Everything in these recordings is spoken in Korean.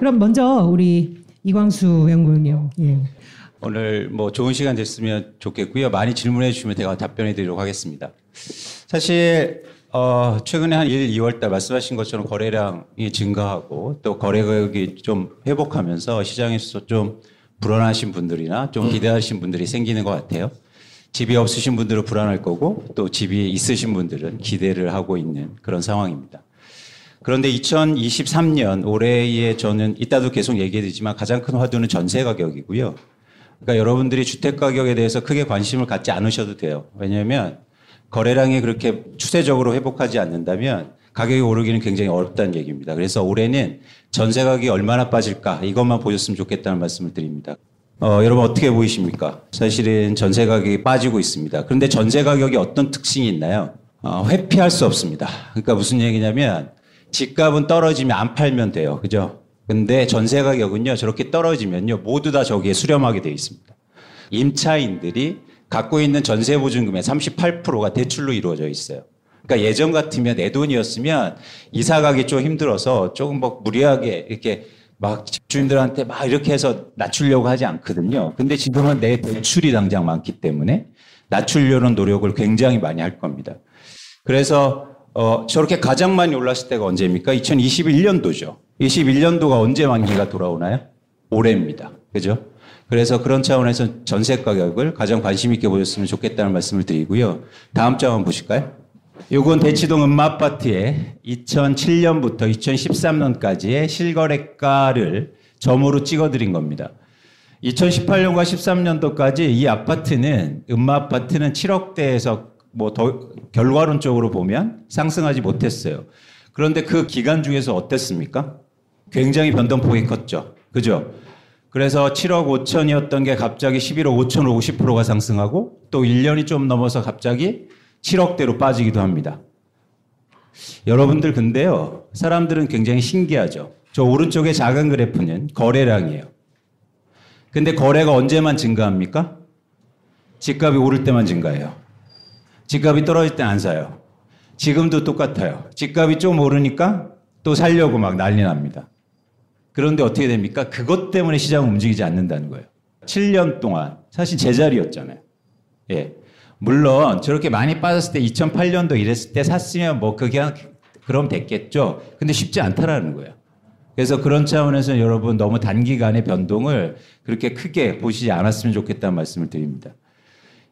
그럼 먼저 우리 이광수 연구원님. 예. 오늘 뭐 좋은 시간 됐으면 좋겠고요. 많이 질문해 주시면 제가 답변해 드리도록 하겠습니다. 사실 어, 최근에 한 1, 2월 달 말씀하신 것처럼 거래량이 증가하고 또 거래가격이 좀 회복하면서 시장에서 좀 불안하신 분들이나 좀 기대하신 분들이 생기는 것 같아요. 집이 없으신 분들은 불안할 거고 또 집이 있으신 분들은 기대를 하고 있는 그런 상황입니다. 그런데 2023년 올해에 저는 이따도 계속 얘기해 드리지만 가장 큰 화두는 전세 가격이고요. 그러니까 여러분들이 주택 가격에 대해서 크게 관심을 갖지 않으셔도 돼요. 왜냐하면 거래량이 그렇게 추세적으로 회복하지 않는다면 가격이 오르기는 굉장히 어렵다는 얘기입니다. 그래서 올해는 전세 가격이 얼마나 빠질까 이것만 보셨으면 좋겠다는 말씀을 드립니다. 어, 여러분 어떻게 보이십니까? 사실은 전세 가격이 빠지고 있습니다. 그런데 전세 가격이 어떤 특징이 있나요? 어, 회피할 수 없습니다. 그러니까 무슨 얘기냐면 집값은 떨어지면 안 팔면 돼요. 그죠? 근데 전세 가격은요, 저렇게 떨어지면요, 모두 다 저기에 수렴하게 되어 있습니다. 임차인들이 갖고 있는 전세 보증금의 38%가 대출로 이루어져 있어요. 그러니까 예전 같으면 내 돈이었으면 이사 가기 좀 힘들어서 조금 뭐 무리하게 이렇게 막 집주인들한테 막 이렇게 해서 낮추려고 하지 않거든요. 근데 지금은 내 대출이 당장 많기 때문에 낮추려는 노력을 굉장히 많이 할 겁니다. 그래서 어, 저렇게 가장 많이 올랐을 때가 언제입니까? 2021년도죠. 21년도가 언제 만기가 돌아오나요? 올해입니다. 그죠? 그래서 그런 차원에서 전세 가격을 가장 관심 있게 보셨으면 좋겠다는 말씀을 드리고요. 다음 장 한번 보실까요? 요건 대치동 음마 아파트의 2007년부터 2013년까지의 실거래가를 점으로 찍어드린 겁니다. 2018년과 13년도까지 이 아파트는 음마 아파트는 7억대에서 뭐 더 결과론적으로 보면 상승하지 못했어요. 그런데 그 기간 중에서 어땠습니까? 굉장히 변동폭이 컸죠. 그죠? 그래서 7억 5천이었던 게 갑자기 11억 5천으로 50%가 상승하고 또 1년이 좀 넘어서 갑자기 7억대로 빠지기도 합니다. 여러분들 근데요, 사람들은 굉장히 신기하죠. 저 오른쪽에 작은 그래프는 거래량이에요. 근데 거래가 언제만 증가합니까? 집값이 오를 때만 증가해요. 집값이 떨어질 때 안 사요. 지금도 똑같아요. 집값이 좀 오르니까 또 살려고 막 난리 납니다. 그런데 어떻게 됩니까? 그것 때문에 시장은 움직이지 않는다는 거예요. 7년 동안 사실 제자리였잖아요. 예. 물론 저렇게 많이 빠졌을 때 2008년도 이랬을 때 샀으면 뭐 그게 그럼 됐겠죠. 근데 쉽지 않다라는 거예요. 그래서 그런 차원에서 여러분 너무 단기간의 변동을 그렇게 크게 보시지 않았으면 좋겠다는 말씀을 드립니다.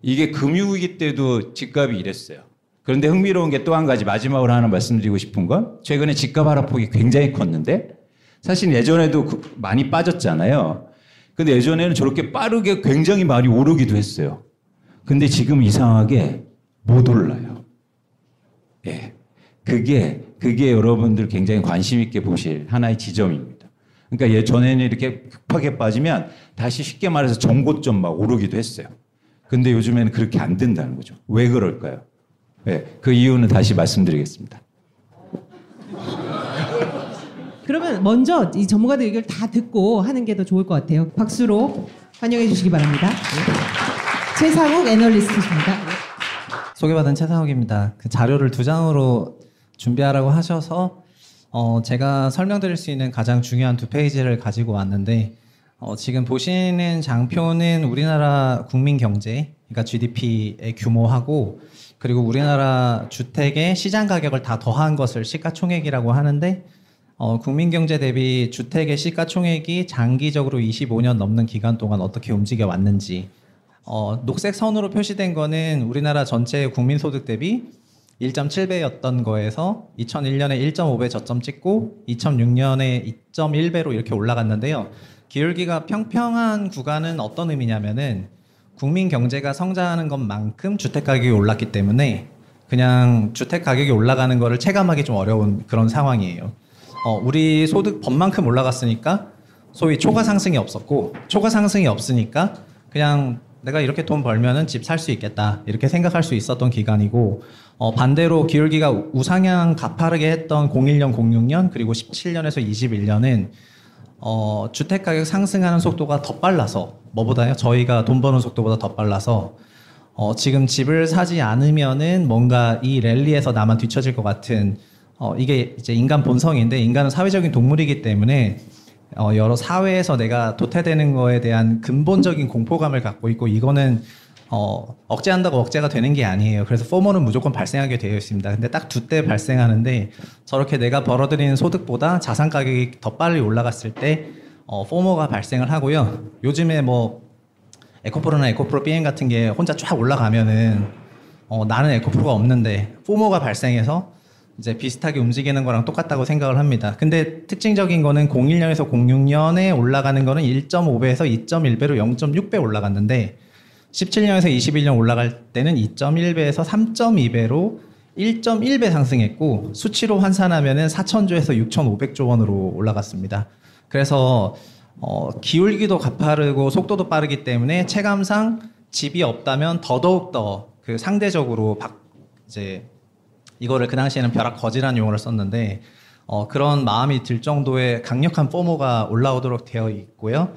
이게 금융위기 때도 집값이 이랬어요. 그런데 흥미로운 게 또 한 가지 마지막으로 하나 말씀드리고 싶은 건 최근에 집값 하락폭이 굉장히 컸는데 사실 예전에도 그 많이 빠졌잖아요. 근데 예전에는 저렇게 빠르게 굉장히 많이 오르기도 했어요. 근데 지금 이상하게 못 올라요. 예. 그게, 그게 여러분들 굉장히 관심 있게 보실 하나의 지점입니다. 그러니까 예전에는 이렇게 급하게 빠지면 다시 쉽게 말해서 정고점 막 오르기도 했어요. 근데 요즘에는 그렇게 안 된다는 거죠. 왜 그럴까요? 예. 그 이유는 다시 말씀드리겠습니다. 그러면 먼저 이 전문가들 의견을 다 듣고 하는 게 더 좋을 것 같아요. 박수로 환영해 주시기 바랍니다. 네. 최상욱 애널리스트십니다. 소개받은 최상욱입니다. 그 자료를 두 장으로 준비하라고 하셔서 어, 제가 설명드릴 수 있는 가장 중요한 두 페이지를 가지고 왔는데 어, 지금 보시는 장표는 우리나라 국민 경제, 그러니까 GDP의 규모하고 그리고 우리나라 주택의 시장 가격을 다 더한 것을 시가총액이라고 하는데 어, 국민 경제 대비 주택의 시가총액이 장기적으로 25년 넘는 기간 동안 어떻게 움직여 왔는지 어, 녹색 선으로 표시된 거는 우리나라 전체 국민 소득 대비 1.7배였던 거에서 2001년에 1.5배 저점 찍고 2006년에 2.1배로 이렇게 올라갔는데요. 기울기가 평평한 구간은 어떤 의미냐면은 국민 경제가 성장하는 것만큼 주택 가격이 올랐기 때문에 그냥 주택 가격이 올라가는 거를 체감하기 좀 어려운 그런 상황이에요. 어, 우리 소득 법만큼 올라갔으니까 소위 초과 상승이 없었고 초과 상승이 없으니까 그냥 내가 이렇게 돈 벌면은 집 살 수 있겠다 이렇게 생각할 수 있었던 기간이고 어, 반대로 기울기가 우상향 가파르게 했던 01년, 06년 그리고 17년에서 21년은 어, 주택 가격 상승하는 속도가 더 빨라서 뭐보다요? 저희가 돈 버는 속도보다 더 빨라서 어, 지금 집을 사지 않으면은 뭔가 이 랠리에서 나만 뒤처질 것 같은 어, 이게 이제 인간 본성인데 인간은 사회적인 동물이기 때문에 어, 여러 사회에서 내가 도태되는 거에 대한 근본적인 공포감을 갖고 있고 이거는 어, 억제한다고 억제가 되는 게 아니에요. 그래서 포모는 무조건 발생하게 되어 있습니다. 근데 딱 두 때 발생하는데 저렇게 내가 벌어들이는 소득보다 자산 가격이 더 빨리 올라갔을 때 어, 포모가 발생을 하고요. 요즘에 뭐 에코프로나 에코프로 BM 같은 게 혼자 쫙 올라가면은 어, 나는 에코프로가 없는데 포모가 발생해서 이제 비슷하게 움직이는 거랑 똑같다고 생각을 합니다. 근데 특징적인 거는 01년에서 06년에 올라가는 거는 1.5배에서 2.1배로 0.6배 올라갔는데 17년에서 21년 올라갈 때는 2.1배에서 3.2배로 1.1배 상승했고 수치로 환산하면은 4천조에서 6,500조 원으로 올라갔습니다. 그래서 어, 기울기도 가파르고 속도도 빠르기 때문에 체감상 집이 없다면 더더욱 더 그 상대적으로 박, 이제 이거를 그 당시에는 벼락 거지라는 용어를 썼는데 어, 그런 마음이 들 정도의 강력한 포모가 올라오도록 되어 있고요.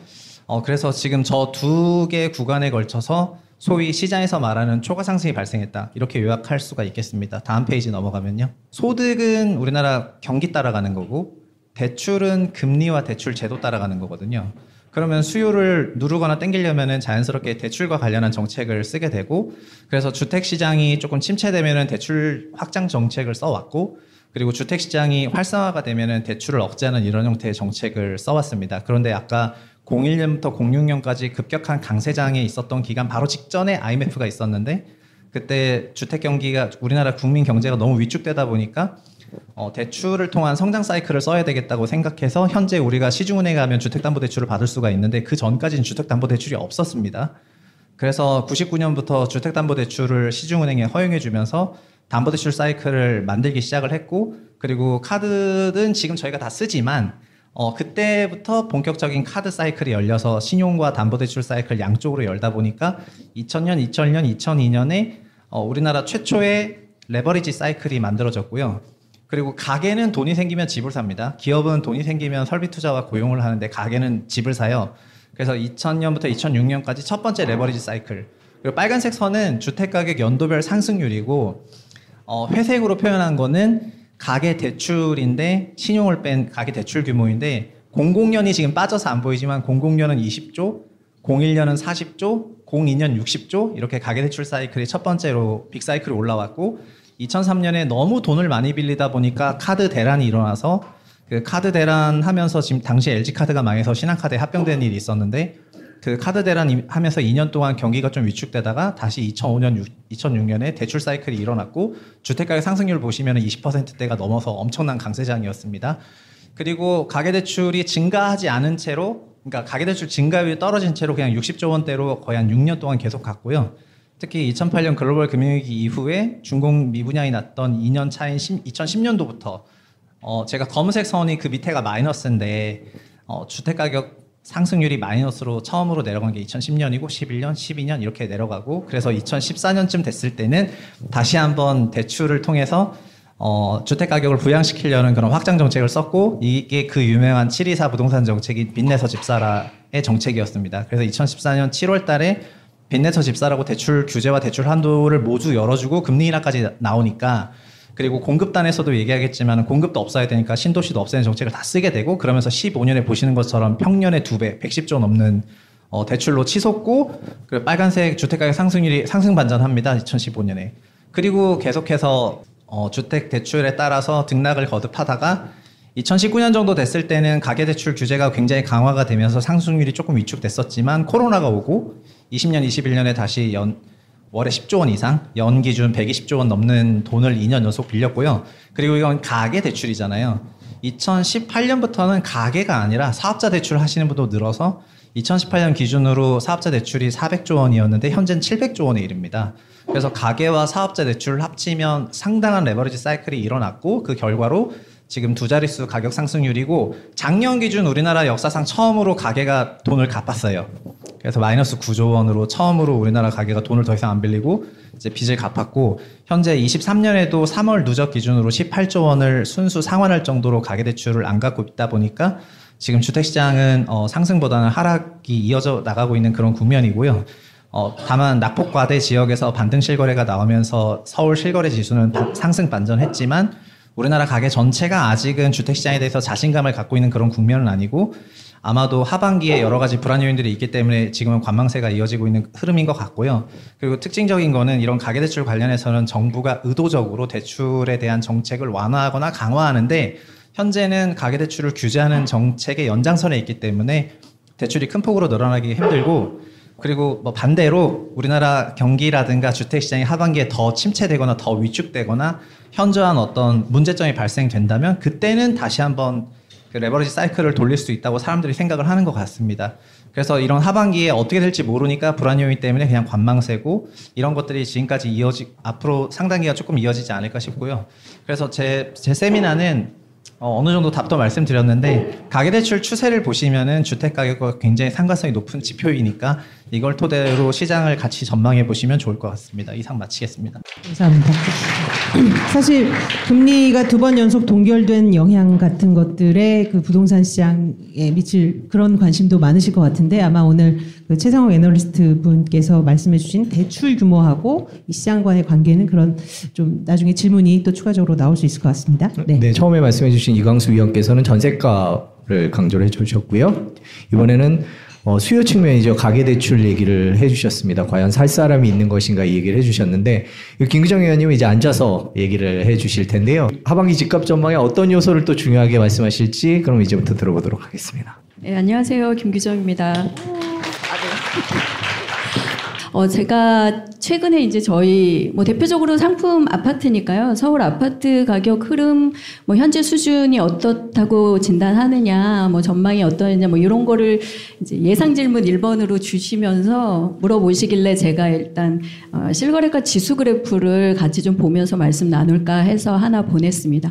어, 그래서 지금 저 두 개 구간에 걸쳐서 소위 시장에서 말하는 초과 상승이 발생했다. 이렇게 요약할 수가 있겠습니다. 다음 페이지 넘어가면요. 소득은 우리나라 경기 따라가는 거고 대출은 금리와 대출 제도 따라가는 거거든요. 그러면 수요를 누르거나 땡기려면은 자연스럽게 대출과 관련한 정책을 쓰게 되고 그래서 주택 시장이 조금 침체되면은 대출 확장 정책을 써왔고 그리고 주택 시장이 활성화가 되면은 대출을 억제하는 이런 형태의 정책을 써왔습니다. 그런데 아까 01년부터 06년까지 급격한 강세장에 있었던 기간 바로 직전에 IMF가 있었는데 그때 주택 경기가 우리나라 국민 경제가 너무 위축되다 보니까 어, 대출을 통한 성장 사이클을 써야 되겠다고 생각해서 현재 우리가 시중은행에 가면 주택담보대출을 받을 수가 있는데 그 전까지는 주택담보대출이 없었습니다. 그래서 99년부터 주택담보대출을 시중은행에 허용해주면서 담보대출 사이클을 만들기 시작을 했고 그리고 카드는 지금 저희가 다 쓰지만 어, 그때부터 본격적인 카드 사이클이 열려서 신용과 담보대출 사이클 양쪽으로 열다 보니까 2000년, 2001년, 2002년에 어, 우리나라 최초의 레버리지 사이클이 만들어졌고요. 그리고 가게는 돈이 생기면 집을 삽니다. 기업은 돈이 생기면 설비 투자와 고용을 하는데 가게는 집을 사요. 그래서 2000년부터 2006년까지 첫 번째 레버리지 사이클. 그리고 빨간색 선은 주택 가격 연도별 상승률이고 어, 회색으로 표현한 거는 가계 대출인데 신용을 뺀 가계 대출 규모인데 00년이 지금 빠져서 안 보이지만 00년은 20조, 01년은 40조, 02년 60조 이렇게 가계 대출 사이클이 첫 번째로 빅 사이클이 올라왔고 2003년에 너무 돈을 많이 빌리다 보니까 카드 대란이 일어나서 그 카드 대란 하면서 지금 당시 LG 카드가 망해서 신한카드에 합병된 일이 있었는데 그 카드 대란 하면서 2년 동안 경기가 좀 위축되다가 다시 2005년 2006년에 대출 사이클이 일어났고 주택가격 상승률 보시면 20%대가 넘어서 엄청난 강세장이었습니다. 그리고 가계대출이 증가하지 않은 채로 그러니까 가계대출 증가율이 떨어진 채로 그냥 60조 원대로 거의 한 6년 동안 계속 갔고요. 특히 2008년 글로벌 금융위기 이후에 중공 미분양이 났던 2년 차인 2010년도부터 어 제가 검은색 선이 그 밑에가 마이너스인데 어 주택 가격 상승률이 마이너스로 처음으로 내려간 게 2010년이고 11년, 12년 이렇게 내려가고 그래서 2014년쯤 됐을 때는 다시 한번 대출을 통해서 어, 주택 가격을 부양시키려는 그런 확장 정책을 썼고 이게 그 유명한 724 부동산 정책이 빚내서 집사라의 정책이었습니다. 그래서 2014년 7월 달에 빚내서 집사라고 대출 규제와 대출 한도를 모두 열어주고 금리 인하까지 나오니까 그리고 공급단에서도 얘기하겠지만 공급도 없어야 되니까 신도시도 없애는 정책을 다 쓰게 되고 그러면서 15년에 보시는 것처럼 평년의 두 배, 110조 넘는 어, 대출로 치솟고 그 빨간색 주택가격 상승률이 상승 반전합니다. 2015년에. 그리고 계속해서 어, 주택 대출에 따라서 등락을 거듭하다가 2019년 정도 됐을 때는 가계대출 규제가 굉장히 강화가 되면서 상승률이 조금 위축됐었지만 코로나가 오고 20년, 21년에 다시 연 월에 10조 원 이상, 연 기준 120조 원 넘는 돈을 2년 연속 빌렸고요. 그리고 이건 가계 대출이잖아요. 2018년부터는 가계가 아니라 사업자 대출 하시는 분도 늘어서 2018년 기준으로 사업자 대출이 400조 원이었는데 현재는 700조 원에 이릅니다. 그래서 가계와 사업자 대출을 합치면 상당한 레버리지 사이클이 일어났고 그 결과로 지금 두 자릿수 가격 상승률이고 작년 기준 우리나라 역사상 처음으로 가계가 돈을 갚았어요. 그래서 마이너스 9조 원으로 처음으로 우리나라 가계가 돈을 더 이상 안 빌리고 이제 빚을 갚았고 현재 23년에도 3월 누적 기준으로 18조 원을 순수 상환할 정도로 가계 대출을 안 갖고 있다 보니까 지금 주택 시장은 어, 상승보다는 하락이 이어져 나가고 있는 그런 국면이고요. 어, 다만 낙폭과대 지역에서 반등 실거래가 나오면서 서울 실거래 지수는 상승 반전했지만 우리나라 가계 전체가 아직은 주택 시장에 대해서 자신감을 갖고 있는 그런 국면은 아니고 아마도 하반기에 여러 가지 불안 요인들이 있기 때문에 지금은 관망세가 이어지고 있는 흐름인 것 같고요. 그리고 특징적인 거는 이런 가계대출 관련해서는 정부가 의도적으로 대출에 대한 정책을 완화하거나 강화하는데 현재는 가계대출을 규제하는 정책의 연장선에 있기 때문에 대출이 큰 폭으로 늘어나기 힘들고 그리고 뭐 반대로 우리나라 경기라든가 주택 시장이 하반기에 더 침체되거나 더 위축되거나 현저한 어떤 문제점이 발생된다면 그때는 다시 한번 그 레버리지 사이클을 돌릴 수 있다고 사람들이 생각을 하는 것 같습니다. 그래서 이런 하반기에 어떻게 될지 모르니까 불안 요인 때문에 그냥 관망세고 이런 것들이 지금까지 이어지 앞으로 상단기가 조금 이어지지 않을까 싶고요. 그래서 제 제 세미나는 어, 어느 정도 답도 말씀드렸는데 가계대출 추세를 보시면은 주택 가격과 굉장히 상관성이 높은 지표이니까 이걸 토대로 시장을 같이 전망해 보시면 좋을 것 같습니다. 이상 마치겠습니다. 감사합니다. 사실 금리가 두 번 연속 동결된 영향 같은 것들에 그 부동산 시장에 미칠 그런 관심도 많으실 것 같은데 아마 오늘 그 최상욱 애널리스트 분께서 말씀해 주신 대출 규모하고 이 시장과의 관계는 그런 좀 나중에 질문이 또 추가적으로 나올 수 있을 것 같습니다. 네. 네, 처음에 말씀해 주신 이광수 위원께서는 전세가를 강조를 해 주셨고요. 이번에는 어, 수요 측면이죠. 가계대출 얘기를 해주셨습니다. 과연 살 사람이 있는 것인가 이 얘기를 해주셨는데 김기정 의원님은 이제 앉아서 얘기를 해주실 텐데요. 하반기 집값 전망에 어떤 요소를 또 중요하게 말씀하실지 그럼 이제부터 들어보도록 하겠습니다. 네, 안녕하세요. 김규정입니다. Thank you. 어, 제가 최근에 이제 저희 뭐 대표적으로 상품 아파트니까요. 서울 아파트 가격 흐름 뭐 현재 수준이 어떻다고 진단하느냐, 뭐 전망이 어떠느냐 뭐 이런 거를 이제 예상 질문 1번으로 주시면서 물어보시길래 제가 일단 어, 실거래가 지수 그래프를 같이 좀 보면서 말씀 나눌까 해서 하나 보냈습니다.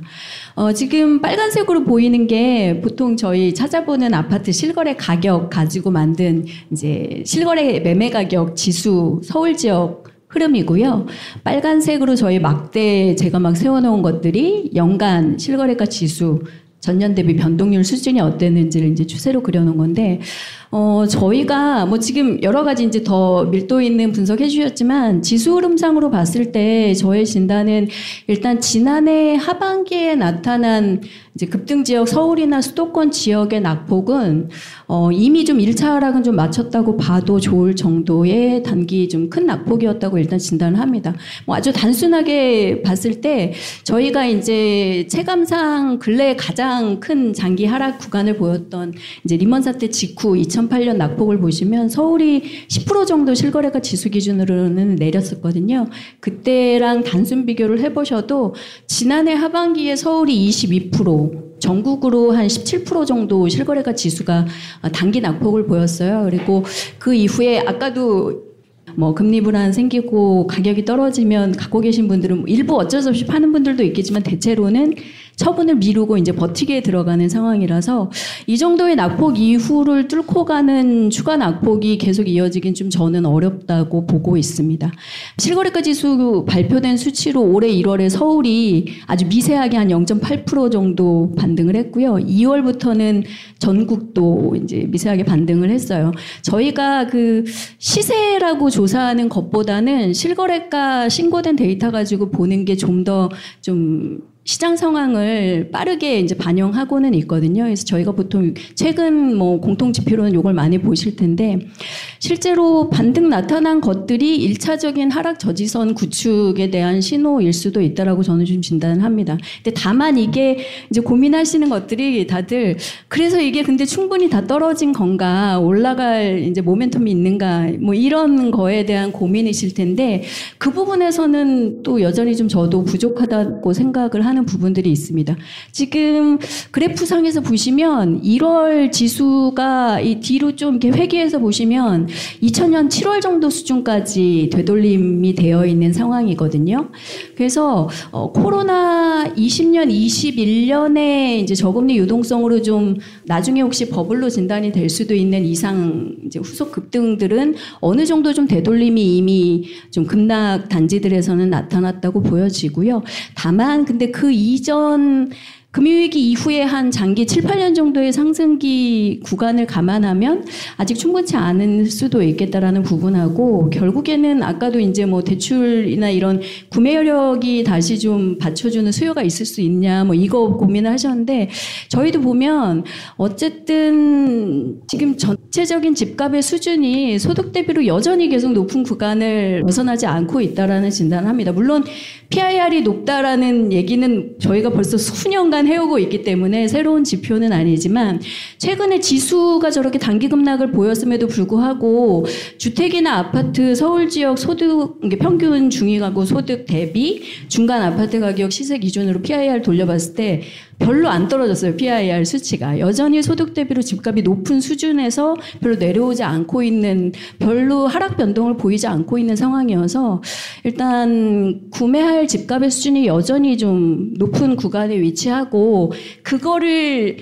어, 지금 빨간색으로 보이는 게 보통 저희 찾아보는 아파트 실거래 가격 가지고 만든 이제 실거래 매매 가격 지수 서울 지역 흐름이고요. 빨간색으로 저희 막대 제가 막 세워놓은 것들이 연간 실거래가 지수 전년 대비 변동률 수준이 어땠는지를 이제 추세로 그려놓은 건데, 어, 저희가 뭐 지금 여러 가지 이제 더 밀도 있는 분석해 주셨지만 지수 흐름상으로 봤을 때 저의 진단은 일단 지난해 하반기에 나타난 이제 급등 지역 서울이나 수도권 지역의 낙폭은 어, 이미 좀 1차 하락은 좀 마쳤다고 봐도 좋을 정도의 단기 좀 큰 낙폭이었다고 일단 진단을 합니다. 뭐 아주 단순하게 봤을 때 저희가 이제 체감상 근래 가장 큰 장기 하락 구간을 보였던 이제 리먼 사태 직후 2008년 낙폭을 보시면 서울이 10% 정도 실거래가 지수 기준으로는 내렸었거든요. 그때랑 단순 비교를 해보셔도 지난해 하반기에 서울이 22% 전국으로 한 17% 정도 실거래가 지수가 단기 낙폭을 보였어요. 그리고 그 이후에 아까도 뭐 금리 불안 생기고 가격이 떨어지면 갖고 계신 분들은 일부 어쩔 수 없이 파는 분들도 있겠지만 대체로는 처분을 미루고 이제 버티게 들어가는 상황이라서 이 정도의 낙폭 이후를 뚫고 가는 추가 낙폭이 계속 이어지긴 좀 저는 어렵다고 보고 있습니다. 실거래가 지수 발표된 수치로 올해 1월에 서울이 아주 미세하게 한 0.8% 정도 반등을 했고요. 2월부터는 전국도 이제 미세하게 반등을 했어요. 저희가 그 시세라고 조사하는 것보다는 실거래가 신고된 데이터 가지고 보는 게 좀 더좀 시장 상황을 빠르게 이제 반영하고는 있거든요. 그래서 저희가 보통 최근 뭐 공통 지표로는 이걸 많이 보실 텐데 실제로 반등 나타난 것들이 일차적인 하락 저지선 구축에 대한 신호일 수도 있다라고 저는 좀 진단을 합니다. 근데 다만 이게 이제 고민하시는 것들이 다들 그래서 이게 근데 충분히 다 떨어진 건가 올라갈 이제 모멘텀이 있는가 뭐 이런 거에 대한 고민이실 텐데 그 부분에서는 또 여전히 좀 저도 부족하다고 생각을 하는 부분들이 있습니다. 지금 그래프상에서 보시면 1월 지수가 이 뒤로 좀 이렇게 회귀해서 보시면 2000년 7월 정도 수준까지 되돌림이 되어 있는 상황이거든요. 그래서 어, 코로나 20년, 21년에 이제 저금리 유동성으로 좀 나중에 혹시 버블로 진단이 될 수도 있는 이상 이제 후속 급등들은 어느 정도 좀 되돌림이 이미 좀 급락 단지들에서는 나타났다고 보여지고요. 다만 근데 그 이전 금융위기 이후에 한 장기 7, 8년 정도의 상승기 구간을 감안하면 아직 충분치 않은 수도 있겠다라는 부분하고 결국에는 아까도 이제 뭐 대출이나 이런 구매 여력이 다시 좀 받쳐주는 수요가 있을 수 있냐 뭐 이거 고민을 하셨는데 저희도 보면 어쨌든 지금 전체적인 집값의 수준이 소득 대비로 여전히 계속 높은 구간을 벗어나지 않고 있다라는 진단을 합니다. 물론 PIR이 높다라는 얘기는 저희가 벌써 수년간 해오고 있기 때문에 새로운 지표는 아니지만 최근에 지수가 저렇게 단기 급락을 보였음에도 불구하고 주택이나 아파트 서울 지역 소득 평균 중위 가구 소득 대비 중간 아파트 가격 시세 기준으로 PIR 돌려봤을 때 별로 안 떨어졌어요. PIR 수치가. 여전히 소득 대비로 집값이 높은 수준에서 별로 내려오지 않고 있는 별로 하락 변동을 보이지 않고 있는 상황이어서 일단 구매할 집값의 수준이 여전히 좀 높은 구간에 위치하고 그거를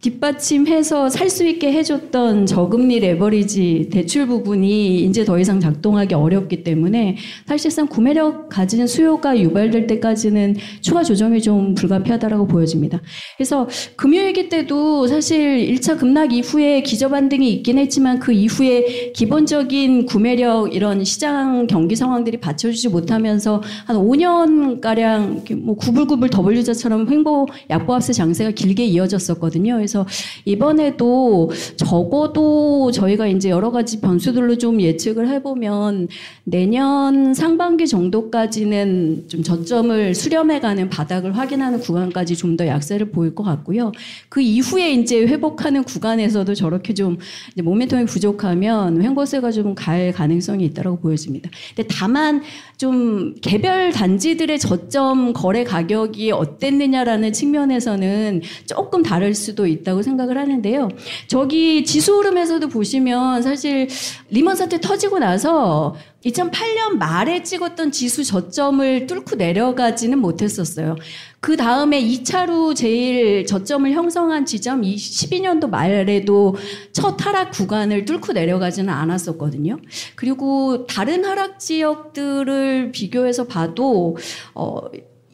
뒷받침해서 살 수 있게 해줬던 저금리 레버리지 대출 부분이 이제 더 이상 작동하기 어렵기 때문에 사실상 구매력 가진 수요가 유발될 때까지는 추가 조정이 좀 불가피하다라고 보여집니다. 그래서 금요일기 때도 사실 1차 급락 이후에 기저 반등이 있긴 했지만 그 이후에 기본적인 구매력 이런 시장 경기 상황들이 받쳐주지 못하면서 한 5년 가량 뭐 구불구불 더블유자처럼 횡보 약보합세 장세가 길게 이어졌었거든요. 그래서 이번에도 적어도 저희가 이제 여러 가지 변수들로 좀 예측을 해보면 내년 상반기 정도까지는 좀 저점을 수렴해가는 바닥을 확인하는 구간까지 좀 더 약세를 보일 것 같고요. 그 이후에 이제 회복하는 구간에서도 저렇게 좀 모멘텀이 부족하면 횡보세가 좀 갈 가능성이 있다고 보여집니다. 근데 다만 좀 개별 단지들의 저점 거래 가격이 어땠느냐라는 측면에서는 조금 다를 수도 있다고 생각을 하는데요. 저기 지수 흐름에서도 보시면 사실 리먼 사태 터지고 나서 2008년 말에 찍었던 지수 저점을 뚫고 내려가지는 못했었어요. 그 다음에 2차로 제일 저점을 형성한 지점 12년도 말에도 첫 하락 구간을 뚫고 내려가지는 않았었거든요. 그리고 다른 하락 지역들을 비교해서 봐도 어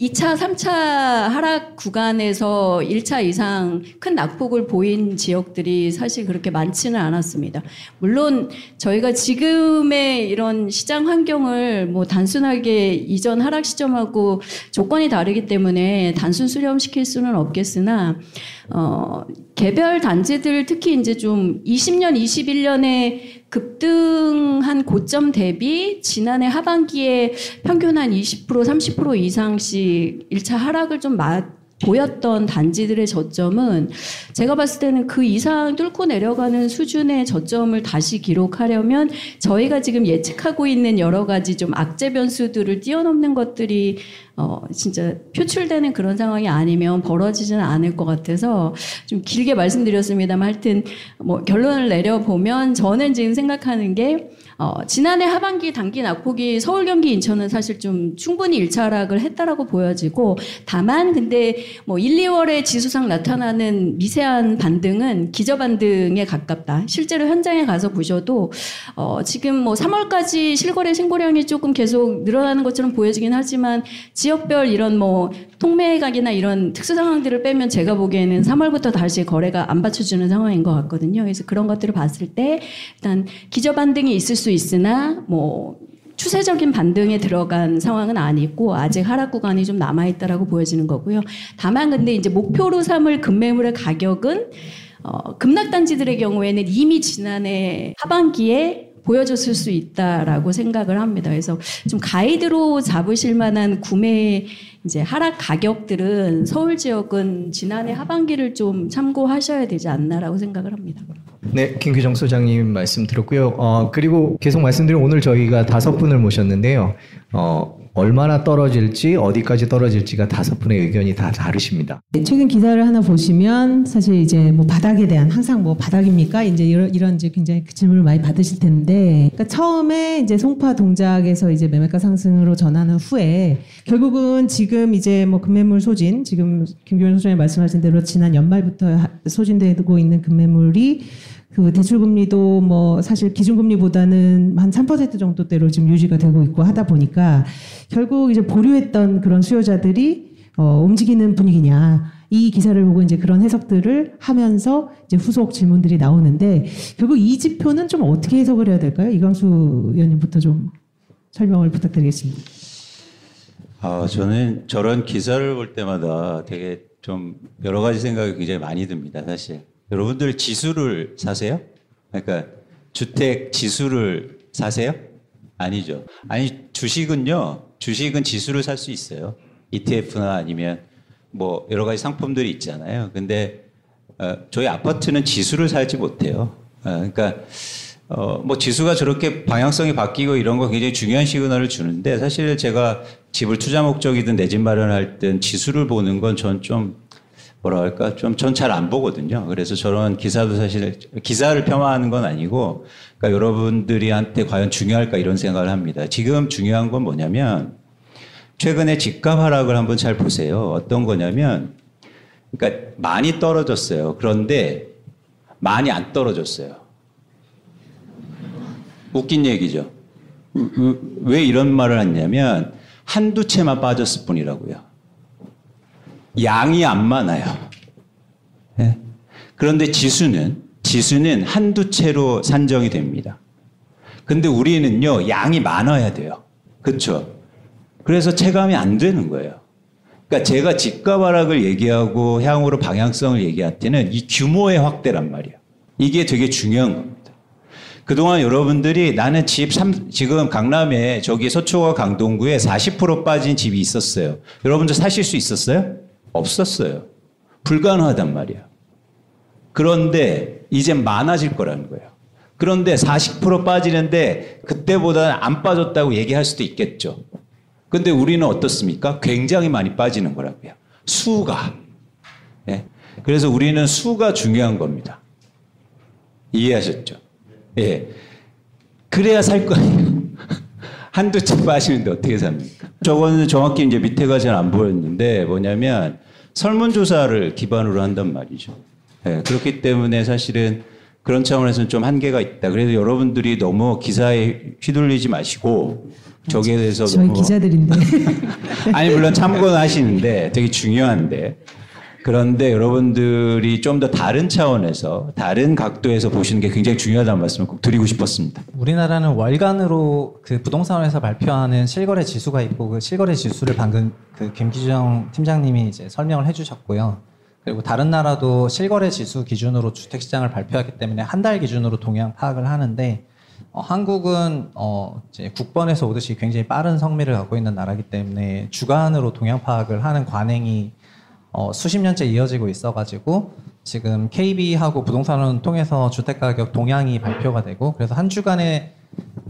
2차, 3차 하락 구간에서 1차 이상 큰 낙폭을 보인 지역들이 사실 그렇게 많지는 않았습니다. 물론 저희가 지금의 이런 시장 환경을 뭐 단순하게 이전 하락 시점하고 조건이 다르기 때문에 단순 수렴시킬 수는 없겠으나 어, 개별 단지들 특히 이제 좀 20년, 21년에 급등한 고점 대비 지난해 하반기에 평균 한 20%, 30% 이상씩 1차 하락을 좀 마, 보였던 단지들의 저점은 제가 봤을 때는 그 이상 뚫고 내려가는 수준의 저점을 다시 기록하려면 저희가 지금 예측하고 있는 여러 가지 좀 악재 변수들을 뛰어넘는 것들이 어, 진짜 표출되는 그런 상황이 아니면 벌어지지는 않을 것 같아서 좀 길게 말씀드렸습니다만 하여튼 뭐 결론을 내려보면 저는 지금 생각하는 게 어, 지난해 하반기 단기 낙폭이 서울, 경기, 인천은 사실 좀 충분히 일차락을 했다라고 보여지고 다만 근데 뭐 1, 2월에 지수상 나타나는 미세한 반등은 기저 반등에 가깝다. 실제로 현장에 가서 보셔도 어, 지금 뭐 3월까지 실거래 신고량이 조금 계속 늘어나는 것처럼 보여지긴 하지만 지역별 이런 뭐 통매각이나 이런 특수 상황들을 빼면 제가 보기에는 3월부터 다시 거래가 안 받쳐주는 상황인 것 같거든요. 그래서 그런 것들을 봤을 때 일단 기저 반등이 있을 수 있으나 뭐 추세적인 반등에 들어간 상황은 아니고 아직 하락 구간이 좀 남아 있다라고 보여지는 거고요. 다만 근데 이제 목표로 삼을 금매물의 가격은 어, 급락단지들의 경우에는 이미 지난해 하반기에 보여줬을 수 있다라고 생각을 합니다. 그래서 좀 가이드로 잡으실 만한 구매 이제 하락 가격들은 서울 지역은 지난해 하반기를 좀 참고하셔야 되지 않나라고 생각을 합니다. 네, 김규정 소장님 말씀 들었고요. 어, 그리고 계속 말씀드린 오늘 저희가 다섯 분을 모셨는데요. 어, 얼마나 떨어질지 어디까지 떨어질지가 다섯 분의 의견이 다 다르십니다. 최근 기사를 하나 보시면 사실 이제 뭐 바닥에 대한 항상 뭐 바닥입니까? 이제 이런 이런 이제 굉장히 그 질문을 많이 받으실 텐데 그러니까 처음에 이제 송파 동작에서 이제 매매가 상승으로 전환한 후에 결국은 지금 이제 뭐 금매물 소진 지금 김규현 소장님 말씀하신 대로 지난 연말부터 소진되고 있는 금매물이 그 대출금리도 뭐 사실 기준금리보다는 한 3% 정도대로 지금 유지가 되고 있고 하다 보니까 결국 이제 보류했던 그런 수요자들이 어, 움직이는 분위기냐. 이 기사를 보고 이제 그런 해석들을 하면서 이제 후속 질문들이 나오는데 결국 이 지표는 좀 어떻게 해석을 해야 될까요? 이광수 의원님부터 좀 설명을 부탁드리겠습니다. 아, 저는 저런 기사를 볼 때마다 되게 좀 여러 가지 생각이 굉장히 많이 듭니다, 사실. 여러분들 지수를 사세요? 그러니까 주택 지수를 사세요? 아니죠. 아니, 주식은요, 주식은 지수를 살 수 있어요. ETF나 아니면 뭐 여러 가지 상품들이 있잖아요. 근데 어, 저희 아파트는 지수를 살지 못해요. 어, 그러니까 어, 뭐 지수가 저렇게 방향성이 바뀌고 이런 거 굉장히 중요한 시그널을 주는데 사실 제가 집을 투자 목적이든 내 집 마련할 땐 지수를 보는 건 전 좀 뭐라 할까 좀 전 잘 안 보거든요. 그래서 저런 기사도 사실 기사를 폄하하는 건 아니고 그러니까 여러분들이한테 과연 중요할까 이런 생각을 합니다. 지금 중요한 건 뭐냐면 최근에 집값 하락을 한번 잘 보세요. 어떤 거냐면 그러니까 많이 떨어졌어요. 그런데 많이 안 떨어졌어요. 웃긴 얘기죠. 왜 이런 말을 했냐면 한두 채만 빠졌을 뿐이라고요. 양이 안 많아요. 네? 그런데 지수는 지수는 한두 채로 산정이 됩니다. 근데 우리는요 양이 많아야 돼요. 그렇죠? 그래서 체감이 안 되는 거예요. 그러니까 제가 집값 하락을 얘기하고 향후로 방향성을 얘기할 때는 이 규모의 확대란 말이에요. 이게 되게 중요한 겁니다. 그동안 여러분들이 나는 집 3, 지금 강남에 저기 서초와 강동구에 40% 빠진 집이 있었어요. 여러분들 사실 수 있었어요? 없었어요. 불가능하단 말이야. 그런데 이제 많아질 거라는 거예요. 그런데 40% 빠지는데 그때보다는 안 빠졌다고 얘기할 수도 있겠죠. 근데 우리는 어떻습니까? 굉장히 많이 빠지는 거라고요. 수가. 예. 그래서 우리는 수가 중요한 겁니다. 이해하셨죠? 예. 그래야 살 거 아니에요. 한두 채 빠지는데 어떻게 삽니까? 저거는 정확히 이제 밑에가 잘 안 보였는데 뭐냐면 설문조사를 기반으로 한단 말이죠. 예. 그렇기 때문에 사실은 그런 차원에서는 좀 한계가 있다. 그래서 여러분들이 너무 기사에 휘둘리지 마시고 저기에 대해서 저희 너무 기자들인데. 아니 물론 참고는 하시는데 되게 중요한데 그런데 여러분들이 좀 더 다른 차원에서 다른 각도에서 보시는 게 굉장히 중요하다는 말씀을 꼭 드리고 싶었습니다. 우리나라는 월간으로 그 부동산에서 발표하는 실거래 지수가 있고 그 실거래 지수를 방금 그 김기정 팀장님이 이제 설명을 해주셨고요. 그리고 다른 나라도 실거래 지수 기준으로 주택 시장을 발표하기 때문에 한 달 기준으로 동향 파악을 하는데 어, 한국은 어, 이제 국번에서 오듯이 굉장히 빠른 성미를 갖고 있는 나라기 때문에 주간으로 동향 파악을 하는 관행이 어, 수십 년째 이어지고 있어가지고 지금 KB하고 부동산원 통해서 주택가격 동향이 발표가 되고 그래서 한 주간에